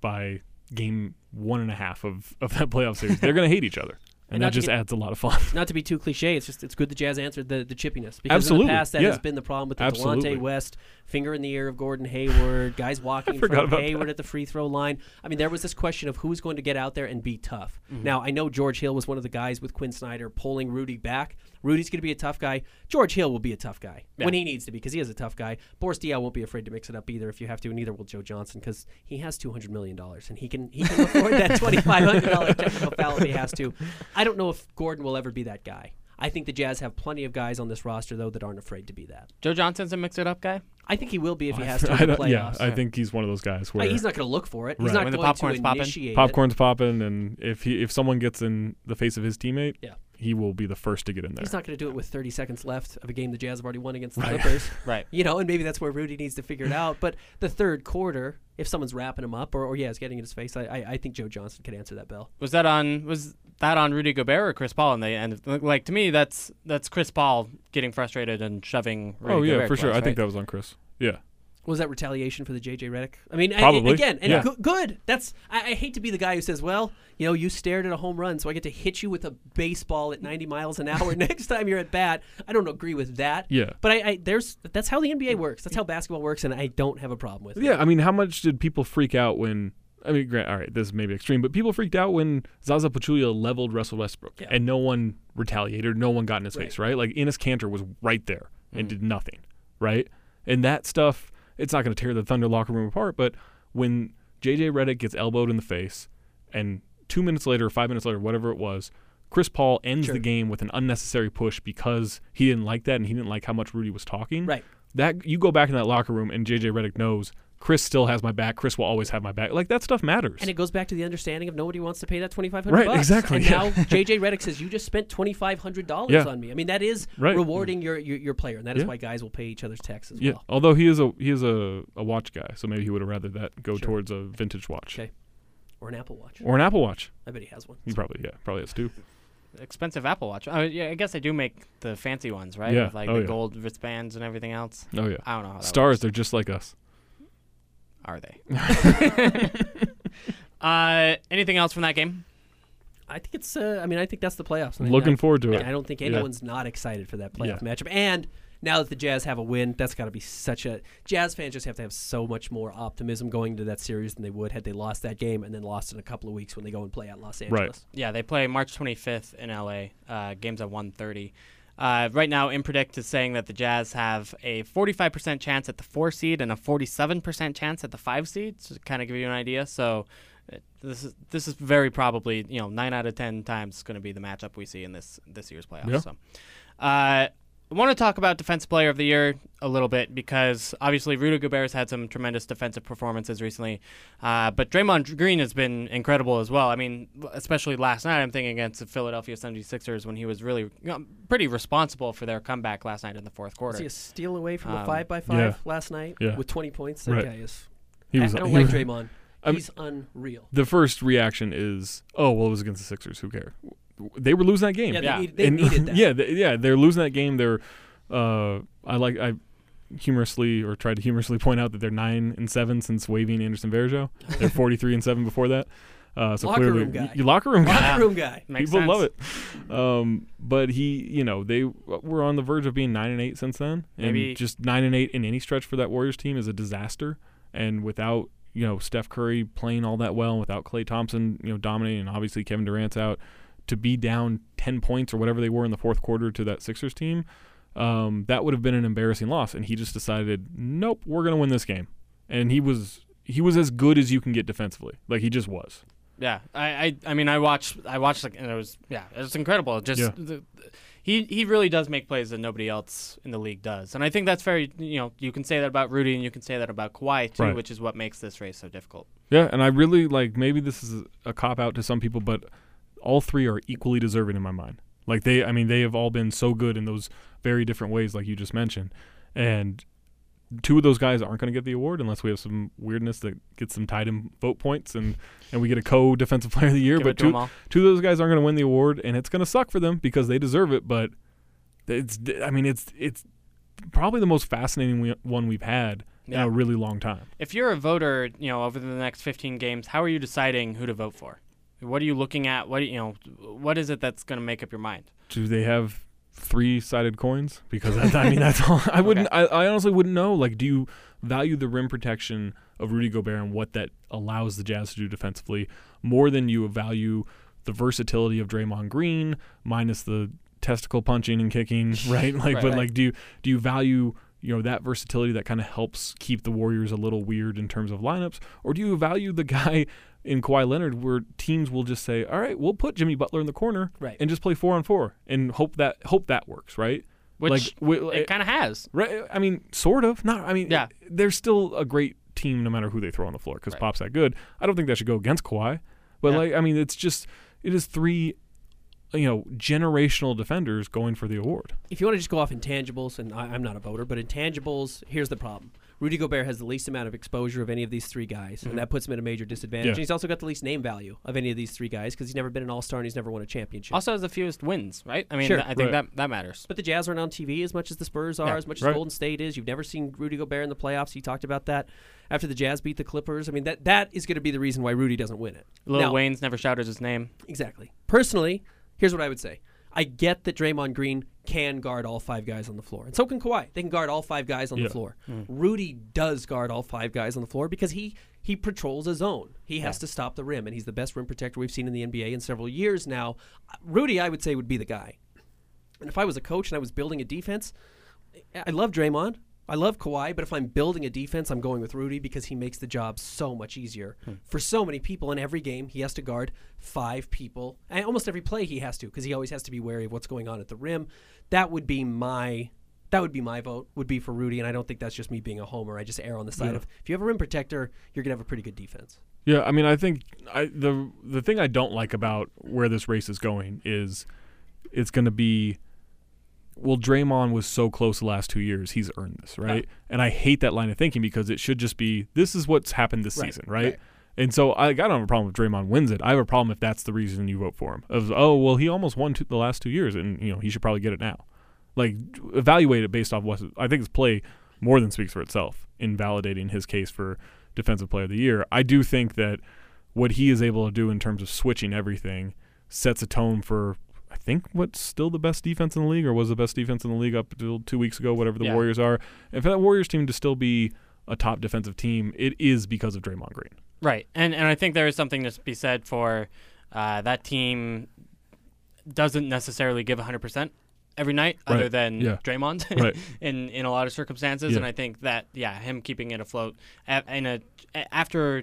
by game one and a half of of that playoff series, they're gonna hate each other, And and that just get- adds a lot of fun. Not to be too cliche, it's just it's good the Jazz answered the, the chippiness because Absolutely, in the past that yeah. has been the problem with the Absolutely. Delonte West finger in the ear of Gordon Hayward, guys walking in forgot front of about Hayward that. at the free throw line. I mean, there was this question of who's going to get out there and be tough. Mm-hmm. Now I know George Hill was one of the guys with Quin Snyder pulling Rudy back. Rudy's going to be a tough guy. George Hill will be a tough guy when he needs to be because he is a tough guy. Boris Diaw won't be afraid to mix it up either if you have to, and neither will Joe Johnson because he has two hundred million dollars and he can he can afford that twenty five hundred dollars technical foul if he has to. I don't know if Gordon will ever be that guy. I think the Jazz have plenty of guys on this roster though that aren't afraid to be that. Joe Johnson's a mix it up guy. I think he will be if he has to I in the don't- yeah. I think he's one of those guys where Uh, he's not going to look for it. He's Right. not When the going popcorn's to popping. initiate it. popcorn's popping, and if he if someone gets in the face of his teammate, Yeah. He will be the first to get in there. He's not going to do it with 30 seconds left of a game the Jazz have already won against the Right. Clippers. Right. You know, and maybe that's where Rudy needs to figure it out. But the third quarter, if someone's wrapping him up or, or yeah, is getting in his face, I, I, I think Joe Johnson could answer that bell. Was that on was that on Rudy Gobert or Chris Paul? And they and like to me that's that's Chris Paul getting frustrated and shoving. Rudy oh yeah, Gobert for sure. close, I think that was on Chris. Yeah, Was that retaliation for the JJ Redick? I mean, I- again, and yeah. go- good. That's I, I hate to be the guy who says, "Well, you know, you stared at a home run, so I get to hit you with a baseball at 90 miles an hour next time you're at bat." I don't agree with that. Yeah. but I, I there's that's how the NBA works. That's how basketball works, and I don't have a problem with it. yeah. I mean, how much did people freak out when? I mean, grant, all right, this is maybe extreme, but people freaked out when Zaza Pachulia leveled Russell Westbrook, Yeah. and no one retaliated, no one got in his Right. face, right? Like Enes Kanter was right there and Mm. did nothing, right? And that stuff, it's not going to tear the Thunder locker room apart, but when JJ Redick gets elbowed in the face, and two minutes later, five minutes later, whatever it was, Chris Paul ends Sure. the game with an unnecessary push because he didn't like that and he didn't like how much Rudy was talking. Right. That you go back in that locker room and JJ Redick knows Chris still has my back. Chris will always have my back. Like that stuff matters. And it goes back to the understanding of nobody wants to pay that twenty five hundred Right, bucks. exactly, And yeah. now JJ Redick says you just spent twenty five hundred dollars Yeah. on me. I mean that is Right. rewarding your, your your player, and that is Yeah. why guys will pay each other's taxes. yeah. well. Although he is a he is a, a watch guy, so maybe he would have rather that go Sure. towards a vintage watch Okay. Or an Apple Watch. or an Apple Watch. I bet he has one. He probably yeah probably has two. expensive Apple Watch. Oh yeah, I guess they do make the fancy ones, right? Yeah. With like Oh, the yeah. gold wristbands and everything else. Oh yeah. I don't know. How that Stars, works. they're just like us. Are they? uh, anything else from that game? I think it's. Uh, I mean, I think that's the playoffs. I mean, Looking I, forward to I, it. I don't think Yeah. anyone's not excited for that playoff Yeah. matchup. And now that the Jazz have a win, that's got to be such a. Jazz fans just have to have so much more optimism going into that series than they would had they lost that game and then lost in a couple of weeks when they go and play at Los Angeles. Right. Yeah, they play March 25th in LA. Uh, games at 1:30. Uh, right now, Impredict is saying that the Jazz have a 45% chance at the four seed and a 47% chance at the five seed. To kind of give you an idea, so uh, this is this is very probably you know nine out of ten times going to be the matchup we see in this this year's playoffs. Yeah. So, uh, I want to talk about Defensive Player of the Year a little bit because obviously Rudy Gobert's had some tremendous defensive performances recently, uh, but Draymond Green has been incredible as well. I mean, especially last night, I'm thinking against the Philadelphia 76ers when he was really you know, pretty responsible for their comeback last night in the fourth Was quarter. he a steal away from a Um, five by five yeah. last night Yeah. with 20 points? That Right. guy is. He I- was. I, don't he like was- Draymond. I'm- He's unreal. The first reaction is, oh well, it was against the Sixers. Who cares? They were losing that game. Yeah, they, Yeah. Need, they And- needed that. yeah, they, yeah, they're losing that game. They're, uh, I like I humorously or tried to humorously point out that they're nine and seven since waiving Anderson Varejao. They're forty three and seven before that. Uh, so Locker clearly, room guy. y- y- locker room guy. Locker room guy. Makes People sense. love it. Um, but he, you know, they were on the verge of being nine and eight since then, and Maybe- just nine and eight in any stretch for that Warriors team is a disaster. And without you know Steph Curry playing all that well, without Klay Thompson, you know, dominating, and obviously Kevin Durant's out, to be down ten points or whatever they were in the fourth quarter to that Sixers team, um, that would have been an embarrassing loss. And he just decided, nope, we're gonna win this game. And he was he was as good as you can get defensively. Like he just was. Yeah, I, I, I mean, I watched, I watched, like, and it was, yeah, it was incredible. Just, Yeah. the, he, he really does make plays that nobody else in the league does, and I think that's very, you know, you can say that about Rudy and you can say that about Kawhi too, Right. which is what makes this race so difficult. Yeah, and I really like maybe this is a cop out to some people, but all three are equally deserving in my mind. Like they, I mean, they have all been so good in those very different ways, like you just mentioned, and two of those guys aren't going to get the award unless we have some weirdness that gets them tied in vote points and and we get a co defensive player of the year. Give but two two of those guys aren't going to win the award, and it's going to suck for them because they deserve it. But it's I mean it's it's probably the most fascinating we, one we've had in a really long time. If you're a voter, you know, over the next 15 games, how are you deciding who to vote for? What are you looking at? What you, know? What is it that's going to make up your mind? do they have three sided coins? Because that's, I mean that's all. I wouldn't. I, I honestly wouldn't know. Like, do you value the rim protection of Rudy Gobert and what that allows the Jazz to do defensively more than you value the versatility of Draymond Green minus the testicle punching and kicking, right? Like, Right, but right. like, do you do you value you know that versatility that kind of helps keep the Warriors a little weird in terms of lineups, or do you value the guy? In Kawhi Leonard, where teams will just say, "All right, we'll put Jimmy Butler in the corner, Right. and just play four on four and hope that hope that works, right? Which like, wi- it kind of has. right? I mean, sort of. Not. I mean, Yeah. they're still a great team no matter who they throw on the floor because Right. Pop's that good. I don't think that should go against Kawhi, but Yeah. like, I mean, it's just it is three, you know, generational defenders going for the award. if you want to just go off intangibles, and I, I'm not a voter, but intangibles, here's the problem. Rudy Gobert has the least amount of exposure of any of these three guys, and mhm. that puts him at a major disadvantage. Yeah. And he's also got the least name value of any of these three guys because he's never been an All Star and he's never won a championship. Also has the fewest wins, right? I mean, Sure. th- I think Right. that that matters. but the Jazz aren't on TV as much as the Spurs are, Yeah. as much as Golden State is. You've never seen Rudy Gobert in the playoffs. He talked about that after the Jazz beat the Clippers. I mean, that that is going to be the reason why Rudy doesn't win it. Lil Now- Wayne's never shouted his name. Exactly. Personally, here's what I would say. I get that Draymond Green can guard all five guys on the floor. And so can Kawhi. They can guard all five guys on Yeah. the floor. Hmm. Rudy does guard all five guys on the floor because he he patrols a zone. He has to stop the rim and he's the best rim protector we've seen in the NBA in several years now. Rudy I would say would be the guy. And if I was a coach and I was building a defense, I love Draymond. I love Kawhi, but if I'm building a defense, I'm going with Rudy because he makes the job so much easier hmm. for so many people. In every game, he has to guard five people, and almost every play he has to because he always has to be wary of what's going on at the rim. That would be my that would be my vote. Would be for Rudy, and I don't think that's just me being a homer. I just err on the side Yeah. of if you have a rim protector, you're gonna have a pretty good defense. Yeah, I mean, I think I the the thing I don't like about where this race is going is it's going to be well, Draymond was so close the last two years, he's earned this, right? And I hate that line of thinking because it should just be this is what's happened this Right, season, right? right. And so I, I don't have a problem if Draymond wins it. I have a problem if that's the reason you vote for him. Of oh well, he almost won two, the last two years, and you know he should probably get it now. Like evaluate it based off what I think his play more than speaks for itself in validating his case for defensive player of the year. I do think that what he is able to do in terms of switching everything sets a tone for think what's still the best defense in the league or was the best defense in the league up until 2 weeks ago whatever the Yeah. Warriors are. And for that Warriors team to still be a top defensive team, it is because of Draymond Green. Right, and and I think there is something to be said for uh, that team doesn't necessarily give 100 percent every night, other Right, than yeah. Draymond, Right. in in a lot of circumstances. Yeah. And I think that yeah, him keeping it afloat a- in a a- after.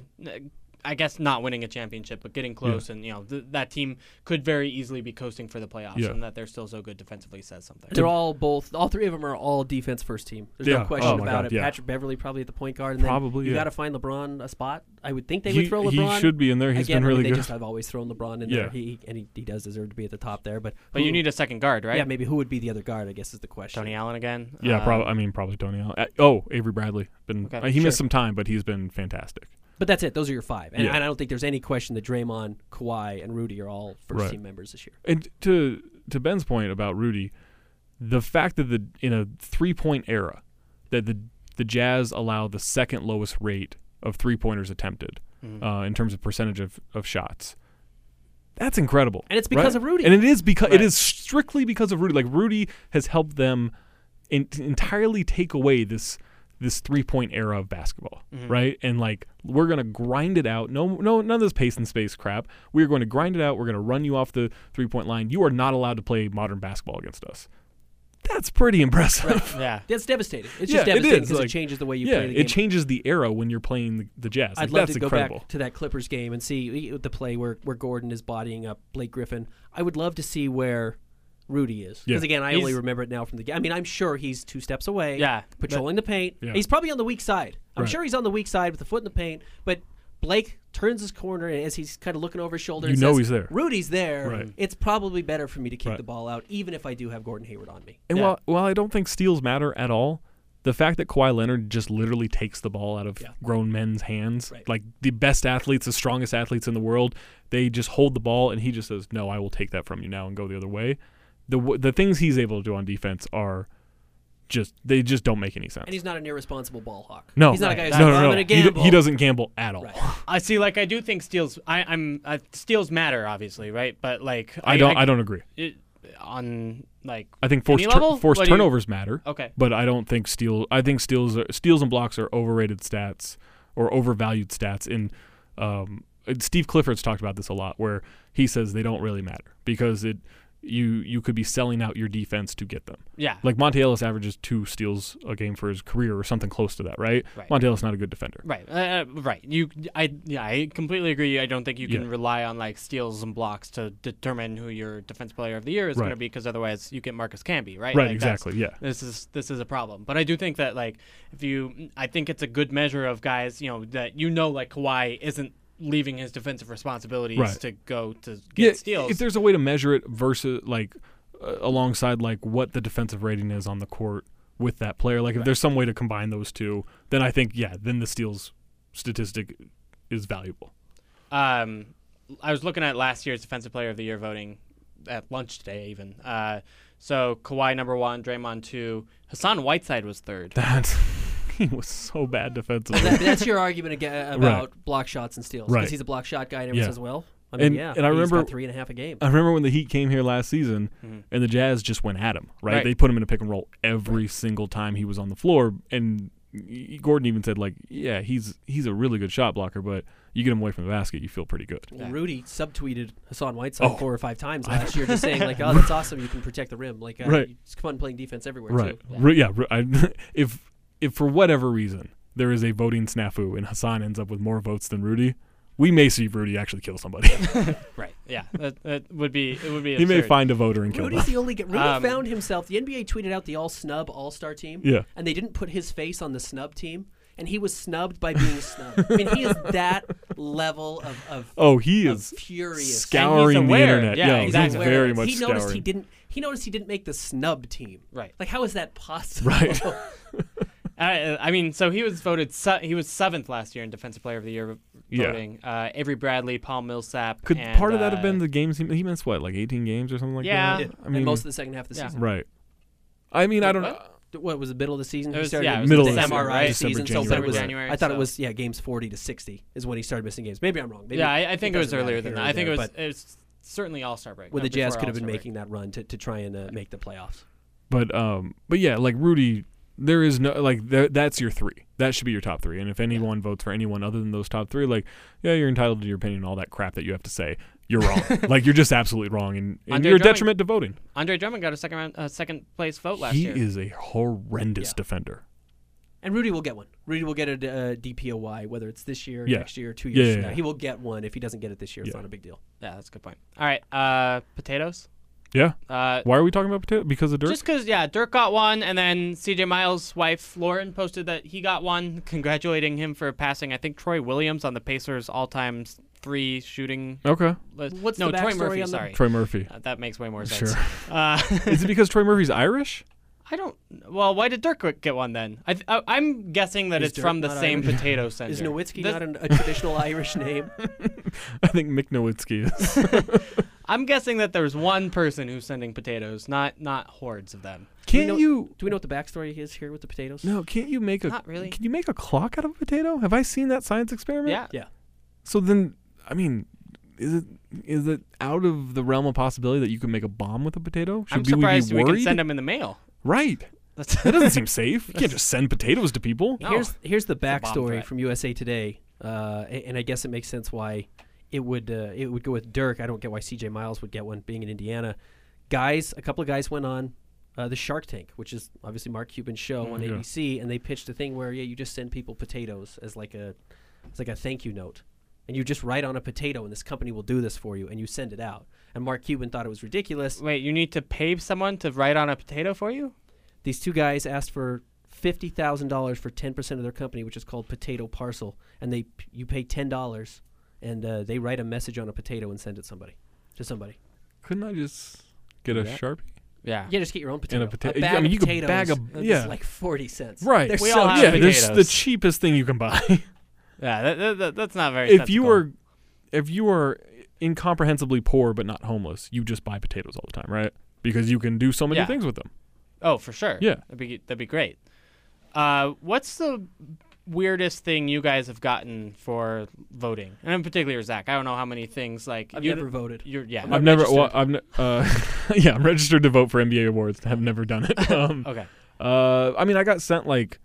Uh, I guess not winning a championship, but getting close, and you know th- that team could very easily be coasting for the playoffs, Yeah. and that they're still so good defensively says something. They're all both. All three of them are all defense first team. There's Yeah. no question Oh about God, it. yeah. Patrick Beverly probably at the point guard. And then Probably, you yeah. got to find LeBron a spot. I would think they he, would throw LeBron. he should be in there. He's Again, been I mean, they good. just have always thrown LeBron in Yeah. there. He and he, he does deserve to be at the top there. But but you need a second guard, right? yeah, maybe who would be the other guard? I guess is the question. Tony Allen again. yeah, Um, probably. I mean, probably Tony Allen. Uh, oh, Avery Bradley. Been Okay, uh, he sure. missed some time, but he's been fantastic. But that's it. Those are your five, and, Yeah. and I don't think there's any question that Draymond, Kawhi, and Rudy are all first Right. team members this year. And to to Ben's point about Rudy, the fact that the in a three point era that the the Jazz allow the second lowest rate of three pointers attempted Mhm. uh, in terms of percentage of, of shots. That's incredible, And it's because right? of Rudy. And it is because Right. it is strictly because of Rudy. Like Rudy has helped them in, entirely take away this this three point era of basketball, Mhm. right? And like we're gonna grind it out. No, no, none of this pace and space crap. We're going to grind it out. We're gonna run you off the three point line. You are not allowed to play modern basketball against us. That's pretty impressive. Yeah. That's devastating. It's Yeah, just it devastating is, because like- it changes the way you yeah, play the game. it changes the era when you're playing the, the Jazz. I'd love that's to go incredible. back to that Clippers game and see the play where, where Gordon is bodying up Blake Griffin. I would love to see where Rudy is. Because Yeah. again, I only He's- remember it now from the game. I mean, I'm sure he's two steps away. Yeah, but- Patrolling the paint. Yeah. He's probably on the weak side. I'm Right. sure he's on the weak side with the foot in the paint. But Blake turns his corner and as he's kind of looking over his shoulder. You and know says, he's there. Rudy's there. Right. It's probably better for me to kick Right. the ball out, even if I do have Gordon Hayward on me. And Yeah. while while I don't think steals matter at all, the fact that Kawhi Leonard just literally takes the ball out of Yeah. grown men's hands, Right. like the best athletes, the strongest athletes in the world, they just hold the ball and he just says, "No, I will take that from you now and go the other way." The the things he's able to do on defense are just they just don't make any sense. And he's not an irresponsible ball hawk. no, he's not a guy who's no, like, no, I'm no. going He, d- he doesn't gamble at all. Right. I see. Like I do think steals. I, I'm uh, steals matter, obviously, right? But like I don't. I, don't agree. it, on like I think forced, tur- level? forced What you- turnovers matter. okay. but I don't think steal. I think steals are, steals and blocks are overrated stats or overvalued stats. In um, and Steve Clifford's talked about this a lot, where he says they don't really matter because it you you could be selling out your defense to get them. Yeah. Like Monta Ellis averages two steals a game for his career or something close to that, right? Right. Monta Ellis not a good defender. Right, uh, right. You, I, yeah, I completely agree. I don't think you can Yeah. rely on like steals and blocks to determine who your defense player of the year is going to be, because otherwise you get Marcus Camby, right? Right, Like, exactly. Yeah. This is this is a problem, but I do think that like if you, I think it's a good measure of guys, you know, that you know like Kawhi isn't leaving his defensive responsibilities Right. to go to get Yeah, steals. if there's a way to measure it versus like uh, alongside like what the defensive rating is on the court with that player, like if there's some way to combine those two, then I think yeah, then the steals statistic is valuable. Um, I was looking at last year's Defensive Player of the Year voting at lunch today, even. Uh, so Kawhi number one, Draymond two, Hassan Whiteside was third. That he was so bad defensively. That- that's your argument aga about block shots and steals. Because Right. he's a block shot guy and everyone Yeah. says, well, I mean, And- yeah. and I he's remember- got three and a half a game. I remember when the Heat came here last season, Mhm. and the Jazz just went at him. Right? Right. They put him in a pick and roll every single time he was on the floor, and Gordon even said like, yeah, he's he's a really good shot blocker, but you get him away from the basket, you feel pretty good. Well, Rudy subtweeted Hassan Whiteside Oh. four or five times last year, just saying like, "Oh, that's awesome! You can protect the rim. Like, uh, Right. it's fun playing defense everywhere Right. too." Ru- Yeah. ru- I, if if for whatever reason there is a voting snafu and Hassan ends up with more votes than Rudy, we may see Rudy actually kill somebody. Right. Yeah. That, that would be. It would be. he may find a voter and kill Rudy's them. the only guy. Rudy Um, found himself. The NBA tweeted out the all snub All Star team, Yeah. and they didn't put his face on the snub team, and he was snubbed by being snubbed. I mean, he is that level of, of, Oh, he of is furious. scouring the internet. Yeah, Yo, exactly. he's very He much noticed scouring. he didn't. He noticed he didn't make the snub team. Right. Like, how is that possible? Right. Uh, I mean, so he was voted. Se- he was seventh last year in Defensive Player of the Year Yeah. voting. Uh, Avery Bradley, Paul Millsap. Could and, part of that have uh, been the games he, he missed? What, like 18 games or something like Yeah. that? Yeah, I mean, and most of the second half of the Yeah. season. right. I mean, I don't know. What? What was the middle of the season? It He was- started yeah, it was Middle the of December, MRI right? season, December, so January. it was. January, I thought it so- was yeah, games forty to sixty is when he started missing games. Maybe I'm wrong. Maybe Yeah, I, I think it was doesn't matter earlier than here that. or I think it there, was. but It was certainly All Star break. when no, the Jazz before could have been All-Star break. making that run to, to try and uh, make the playoffs. But um, but yeah, like Rudy, there is no like th- that's your three. That should be your top three. And if anyone votes for anyone other than those top three, like yeah, you're entitled to your opinion. and All that crap that you have to say, you're wrong. like you're just absolutely wrong, and, and you're a detriment to voting. Andre Drummond got a second round, uh, second place vote last he year. He is a horrendous Yeah. defender. And Rudy will get one. Rudy will get a uh, DPOY, whether it's this year, Yeah. next year, two years yeah, from now. yeah. He will get one. If he doesn't get it this year, it's not a big deal. yeah, that's a good point. All right, uh, potatoes. Yeah. Uh, Why are we talking about potato? Because of Dirk. Just because, yeah, Dirk got one, and then CJ Miles' wife Lauren posted that he got one, congratulating him for passing. I think Troy Williams on the Pacers' all-time three shooting okay. list. What's no the Troy Murphy? on the- Sorry, Troy Murphy. Uh, that makes way more Sure. sense. Uh, is it because Troy Murphy's Irish? I don't. Well, why did Dirk get one then? I, I, I'm guessing that Is it's Dirk from the not same Irish? potato center. Is Nowitzki This- not an, a traditional Irish name? I think Mick Nowitzki is. I'm guessing that there's one person who's sending potatoes, not not hordes of them. Do we Can't know- you? Do we know what the backstory is here with the potatoes? No, can't you make a? Not really. Can you make a clock out of a potato? Have I seen that science experiment? Yeah. Yeah. So then, I mean, is it is it out of the realm of possibility that you could make a bomb with a potato? Should I'm we be surprised we, worried? can send them in the mail. Right. That's That doesn't seem safe. You can't just send potatoes to people. No. Here's here's the backstory from USA Today, uh, a- and I guess it makes sense why it would uh, it would go with Dirk. I don't get why CJ Miles would get one, being in Indiana. Guys, a couple of guys went on uh, the Shark Tank, which is obviously Mark Cuban's show on Yeah. ABC, and they pitched a thing where yeah, you just send people potatoes as like a as like a thank you note, and you just write on a potato, and this company will do this for you, and you send it out. And Mark Cuban thought it was ridiculous. Wait, you need to pay someone to write on a potato for you? These two guys asked for fifty thousand dollars for ten percent of their company, which is called Potato Parcel, and they you pay ten dollars, and uh, they write a message on a potato and send it somebody to somebody. Couldn't I just get a that? sharpie? Yeah. Yeah, just get your own potato. pota- a bag I mean, you could potatoes bag a- yeah. like forty cents. Right. They're We so all have yeah, cheap. there's the cheapest thing you can buy. Yeah, that, that, that- that's not very. if you were, if you are incomprehensibly poor but not homeless, you just buy potatoes all the time, right? Because you can do so many Yeah. things with them. oh, for sure. Yeah. that'd be that'd be great. Uh, what's the weirdest thing you guys have gotten for voting, and in particular Zach? I don't know how many things like I've you- never voted. You're yeah. I'm I've never. Well. I've ne- uh, yeah, I'm registered to vote for NBA awards. Have never done it. Um, okay. uh, I mean, I got sent like,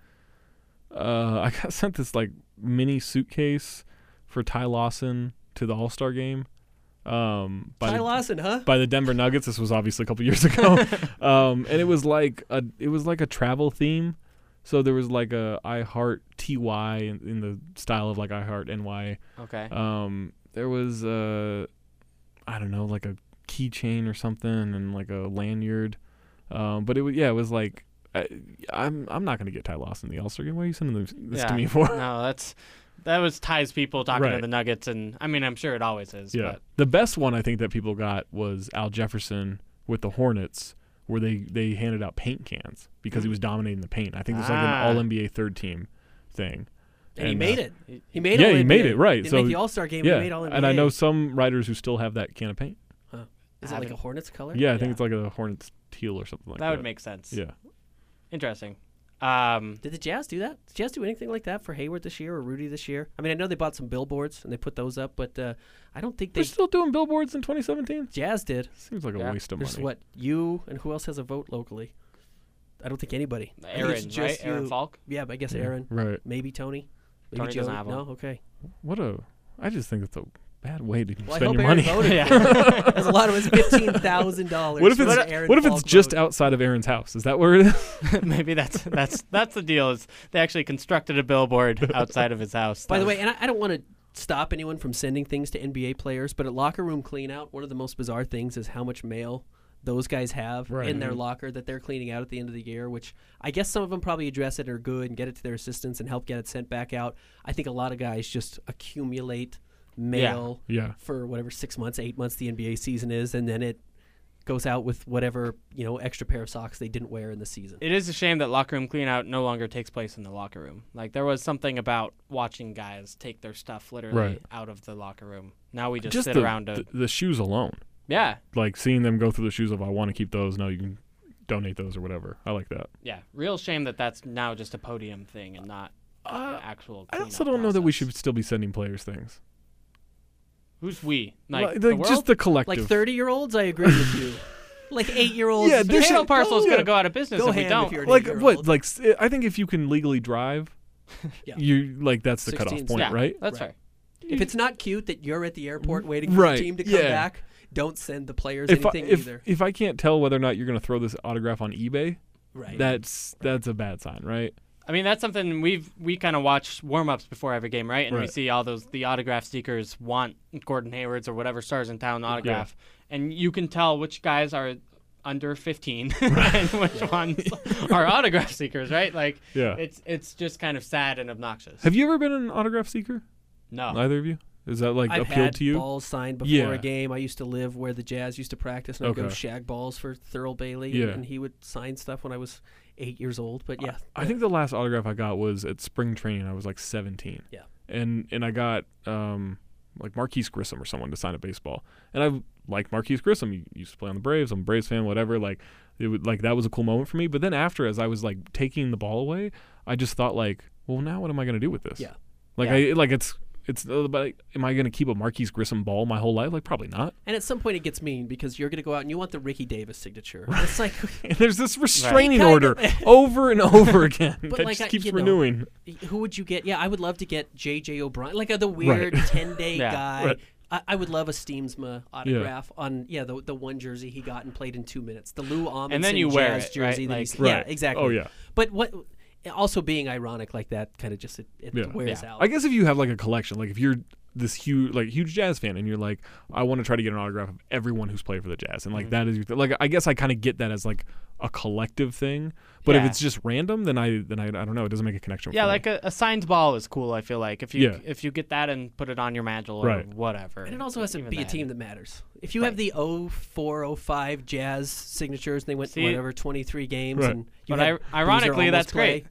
uh, I got sent this like mini suitcase for Ty Lawson to the All Star game. Um, by Ty the, Lawson, huh? by the Denver Nuggets. This was obviously a couple years ago, um, and it was like a it was like a travel theme. So there was like a I Heart TY in, in the style of like I Heart NY. Okay. Um, there was uh, I don't know, like a keychain or something, and like a lanyard. Um, but it was yeah, it was like I, I'm I'm not gonna get Ty Lawson in the All Star game. Why are you sending this, this yeah. to me for? no, that's that was Ty's people talking to the Nuggets, and I mean I'm sure it always is. Yeah. The best one I think that people got was Al Jefferson with the Hornets, where they they handed out paint cans because he was dominating the paint. I think it was like Ah. an All NBA third team thing. And he made uh, it. He made it. yeah, all he made it, right. Didn't So, make the All Star game. yeah, made all NBA. and I know some writers who still have that can of paint. Is it like a Hornets color? Yeah, I think it's like a Hornets teal or something like that that. would make sense. Yeah. Interesting. Um, Did the Jazz do that? Did Jazz do anything like that for Hayward this year or Rudy this year? I mean, I know they bought some billboards and they put those up, but uh, I don't think they. They're still doing billboards in 2017. Jazz did. Seems like a waste of There's money. what you and who else has a vote locally? I don't think anybody. I think Aaron, right? just Aaron. Falk. Yeah, but I guess Yeah, Aaron, Right. maybe Tony, maybe Tony Joe. doesn't have no, okay. What a. I just think it's a bad way to Well, spend your Aaron money. voted. Yeah. That's a lot of it's fifteen thousand dollars. What if it's what if it's just outside of Aaron's house? Is that where it is? Maybe that's that's that's the deal. Is they actually constructed a billboard outside of his house? By the way, and I, I don't want to stop anyone from sending things to NBA players, but at locker room clean out, one of the most bizarre things is how much mail those guys have Right. in their Mhm. locker that they're cleaning out at the end of the year, which I guess some of them probably address it and are good and get it to their assistants and help get it sent back out. I think a lot of guys just accumulate mail yeah. for whatever six months, eight months the NBA season is, and then it goes out with whatever you know extra pair of socks they didn't wear in the season. it is a shame that locker room clean out no longer takes place in the locker room. Like there was something about watching guys take their stuff literally Right. out of the locker room. Now we just, Just sit the, around to the, the shoes alone. yeah, Like seeing them go through the shoes of I want to keep those. No, you can donate those or whatever. I like that. yeah. Real shame that that's now just a podium thing and not Uh, an actual. I also don't know that we should still be sending players things. Who's we? Like, Like, the like, world? just the collective. Like thirty year olds, I agree with you. like eight year olds, Yeah, the there Halo should- parcel is oh, yeah. going to go out of business Go if we don't. you're an like what? Like I think if you can legally drive, Yeah. you like that's the 16 cutoff point, yeah, right? That's Right. fair. If it's not cute that you're at the airport mm, waiting for Right, the team to come yeah. back, don't send the players If I, anything if either. if I can't tell whether or not you're going to throw this autograph on eBay, Right. that's that's a bad sign, right? I mean, that's something we've we kind of watch warm ups before every game, right? And we see all those the autograph seekers want Gordon Hayward's or whatever stars in town autograph, and you can tell which guys are under 15 and which ones are autograph seekers, right? Like Yeah. it's it's just kind of sad and obnoxious. Have you ever been an autograph seeker? no, Either of you? Is that like I've appealed had to you? balls signed before Yeah. a game. I used to live where the Jazz used to practice, and I'd go shag balls for Thurl Bailey, Yeah. and he would sign stuff when I was eight years old. But yeah, I think the last autograph I got was at spring training. I was like 17. Yeah. And and I got um like Marquise Grissom or someone to sign a baseball. And I like Marquise Grissom. He used to play on the Braves. I'm a Braves fan. Whatever. Like it would like that was a cool moment for me. But then after, as I was like taking the ball away, I just thought like, well, now what am I gonna do with this? Yeah. Like Yeah. I like it's it's uh, but am I gonna keep a Marquise Grissom ball my whole life? Like probably not. And at some point it gets mean because you're going to go out and you want the Ricky Davis signature. It's like, And there's this restraining Kind order over and over again But that like just I- keeps know, renewing. who would you get? Yeah, I would love to get J.J. O'Brien, like uh, the weird Right. 10 day Yeah, guy. right. I, I would love a Stiemsma autograph on yeah the the one jersey he got and played in two minutes, the Lou Amundson And then you wear it, right? jersey. that Like- Yeah, Right. exactly. Oh yeah. But what also being ironic like that kind of just it, it Yeah. wears Yeah. out. I guess if you have like a collection, like if you're this huge, like huge jazz fan, and you're like, I want to try to get an autograph of everyone who's played for the Jazz, and like Mm-hmm. that is your th- like, I guess I kind of get that as like a collective thing. But if it's just random, then I then I, I don't know. It doesn't make a connection. Yeah, for me. like a, a signed ball is cool. I feel like if you Yeah. if you get that and put it on your mantle or Right. whatever. And it also has to even be a team that matters. If you have the 04, 05 Jazz signatures, and they went See- whatever 23 games, Right. and you But had I- ironically, almost that's great.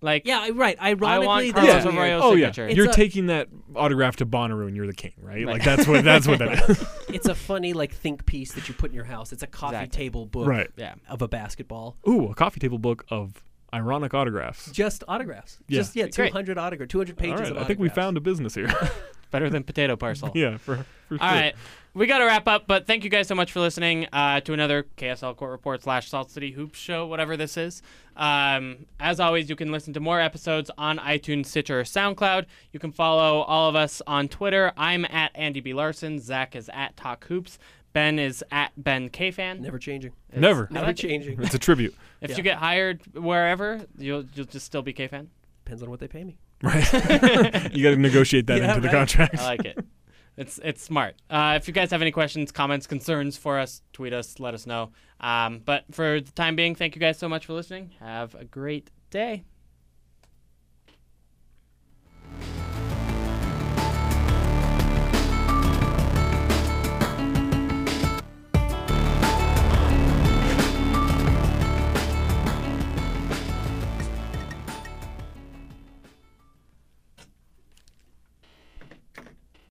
Play. Like Yeah, I- right. I Ironically, want that's Carlos weird. Arroyo's oh signature. yeah, It's you're a- taking that autograph to Bonnaroo and you're the king, right? Right. Like that's what that's what that is. It's a funny like think piece that you put in your house. It's a coffee Exactly. table book right. Yeah. of a basketball. Ooh, a coffee table book of ironic autographs. Just autographs. Yeah. Just yeah, 200 autograph, 200 All pages right, of I think we found a business here. Better than potato parcel. yeah, for, for All sure. right. We got to wrap up, but thank you guys so much for listening uh, to another KSL Court Report slash Salt City Hoops show, whatever this is. Um, as always, you can listen to more episodes on iTunes, Stitcher, or SoundCloud. You can follow all of us on Twitter. I'm at Andy B. Larsen. Zach is at Talk Hoops. Ben is at Ben K Fan. Never changing. Never. Never changing. It's a tribute, If Yeah. you get hired wherever, you'll you'll just still be K Fan. Depends on what they pay me. right? you got to negotiate that Yeah, into the contract. I like it. It's it's smart. Uh, if you guys have any questions, comments, concerns for us, tweet us, let us know. Um, but for the time being, thank you guys so much for listening. Have a great day.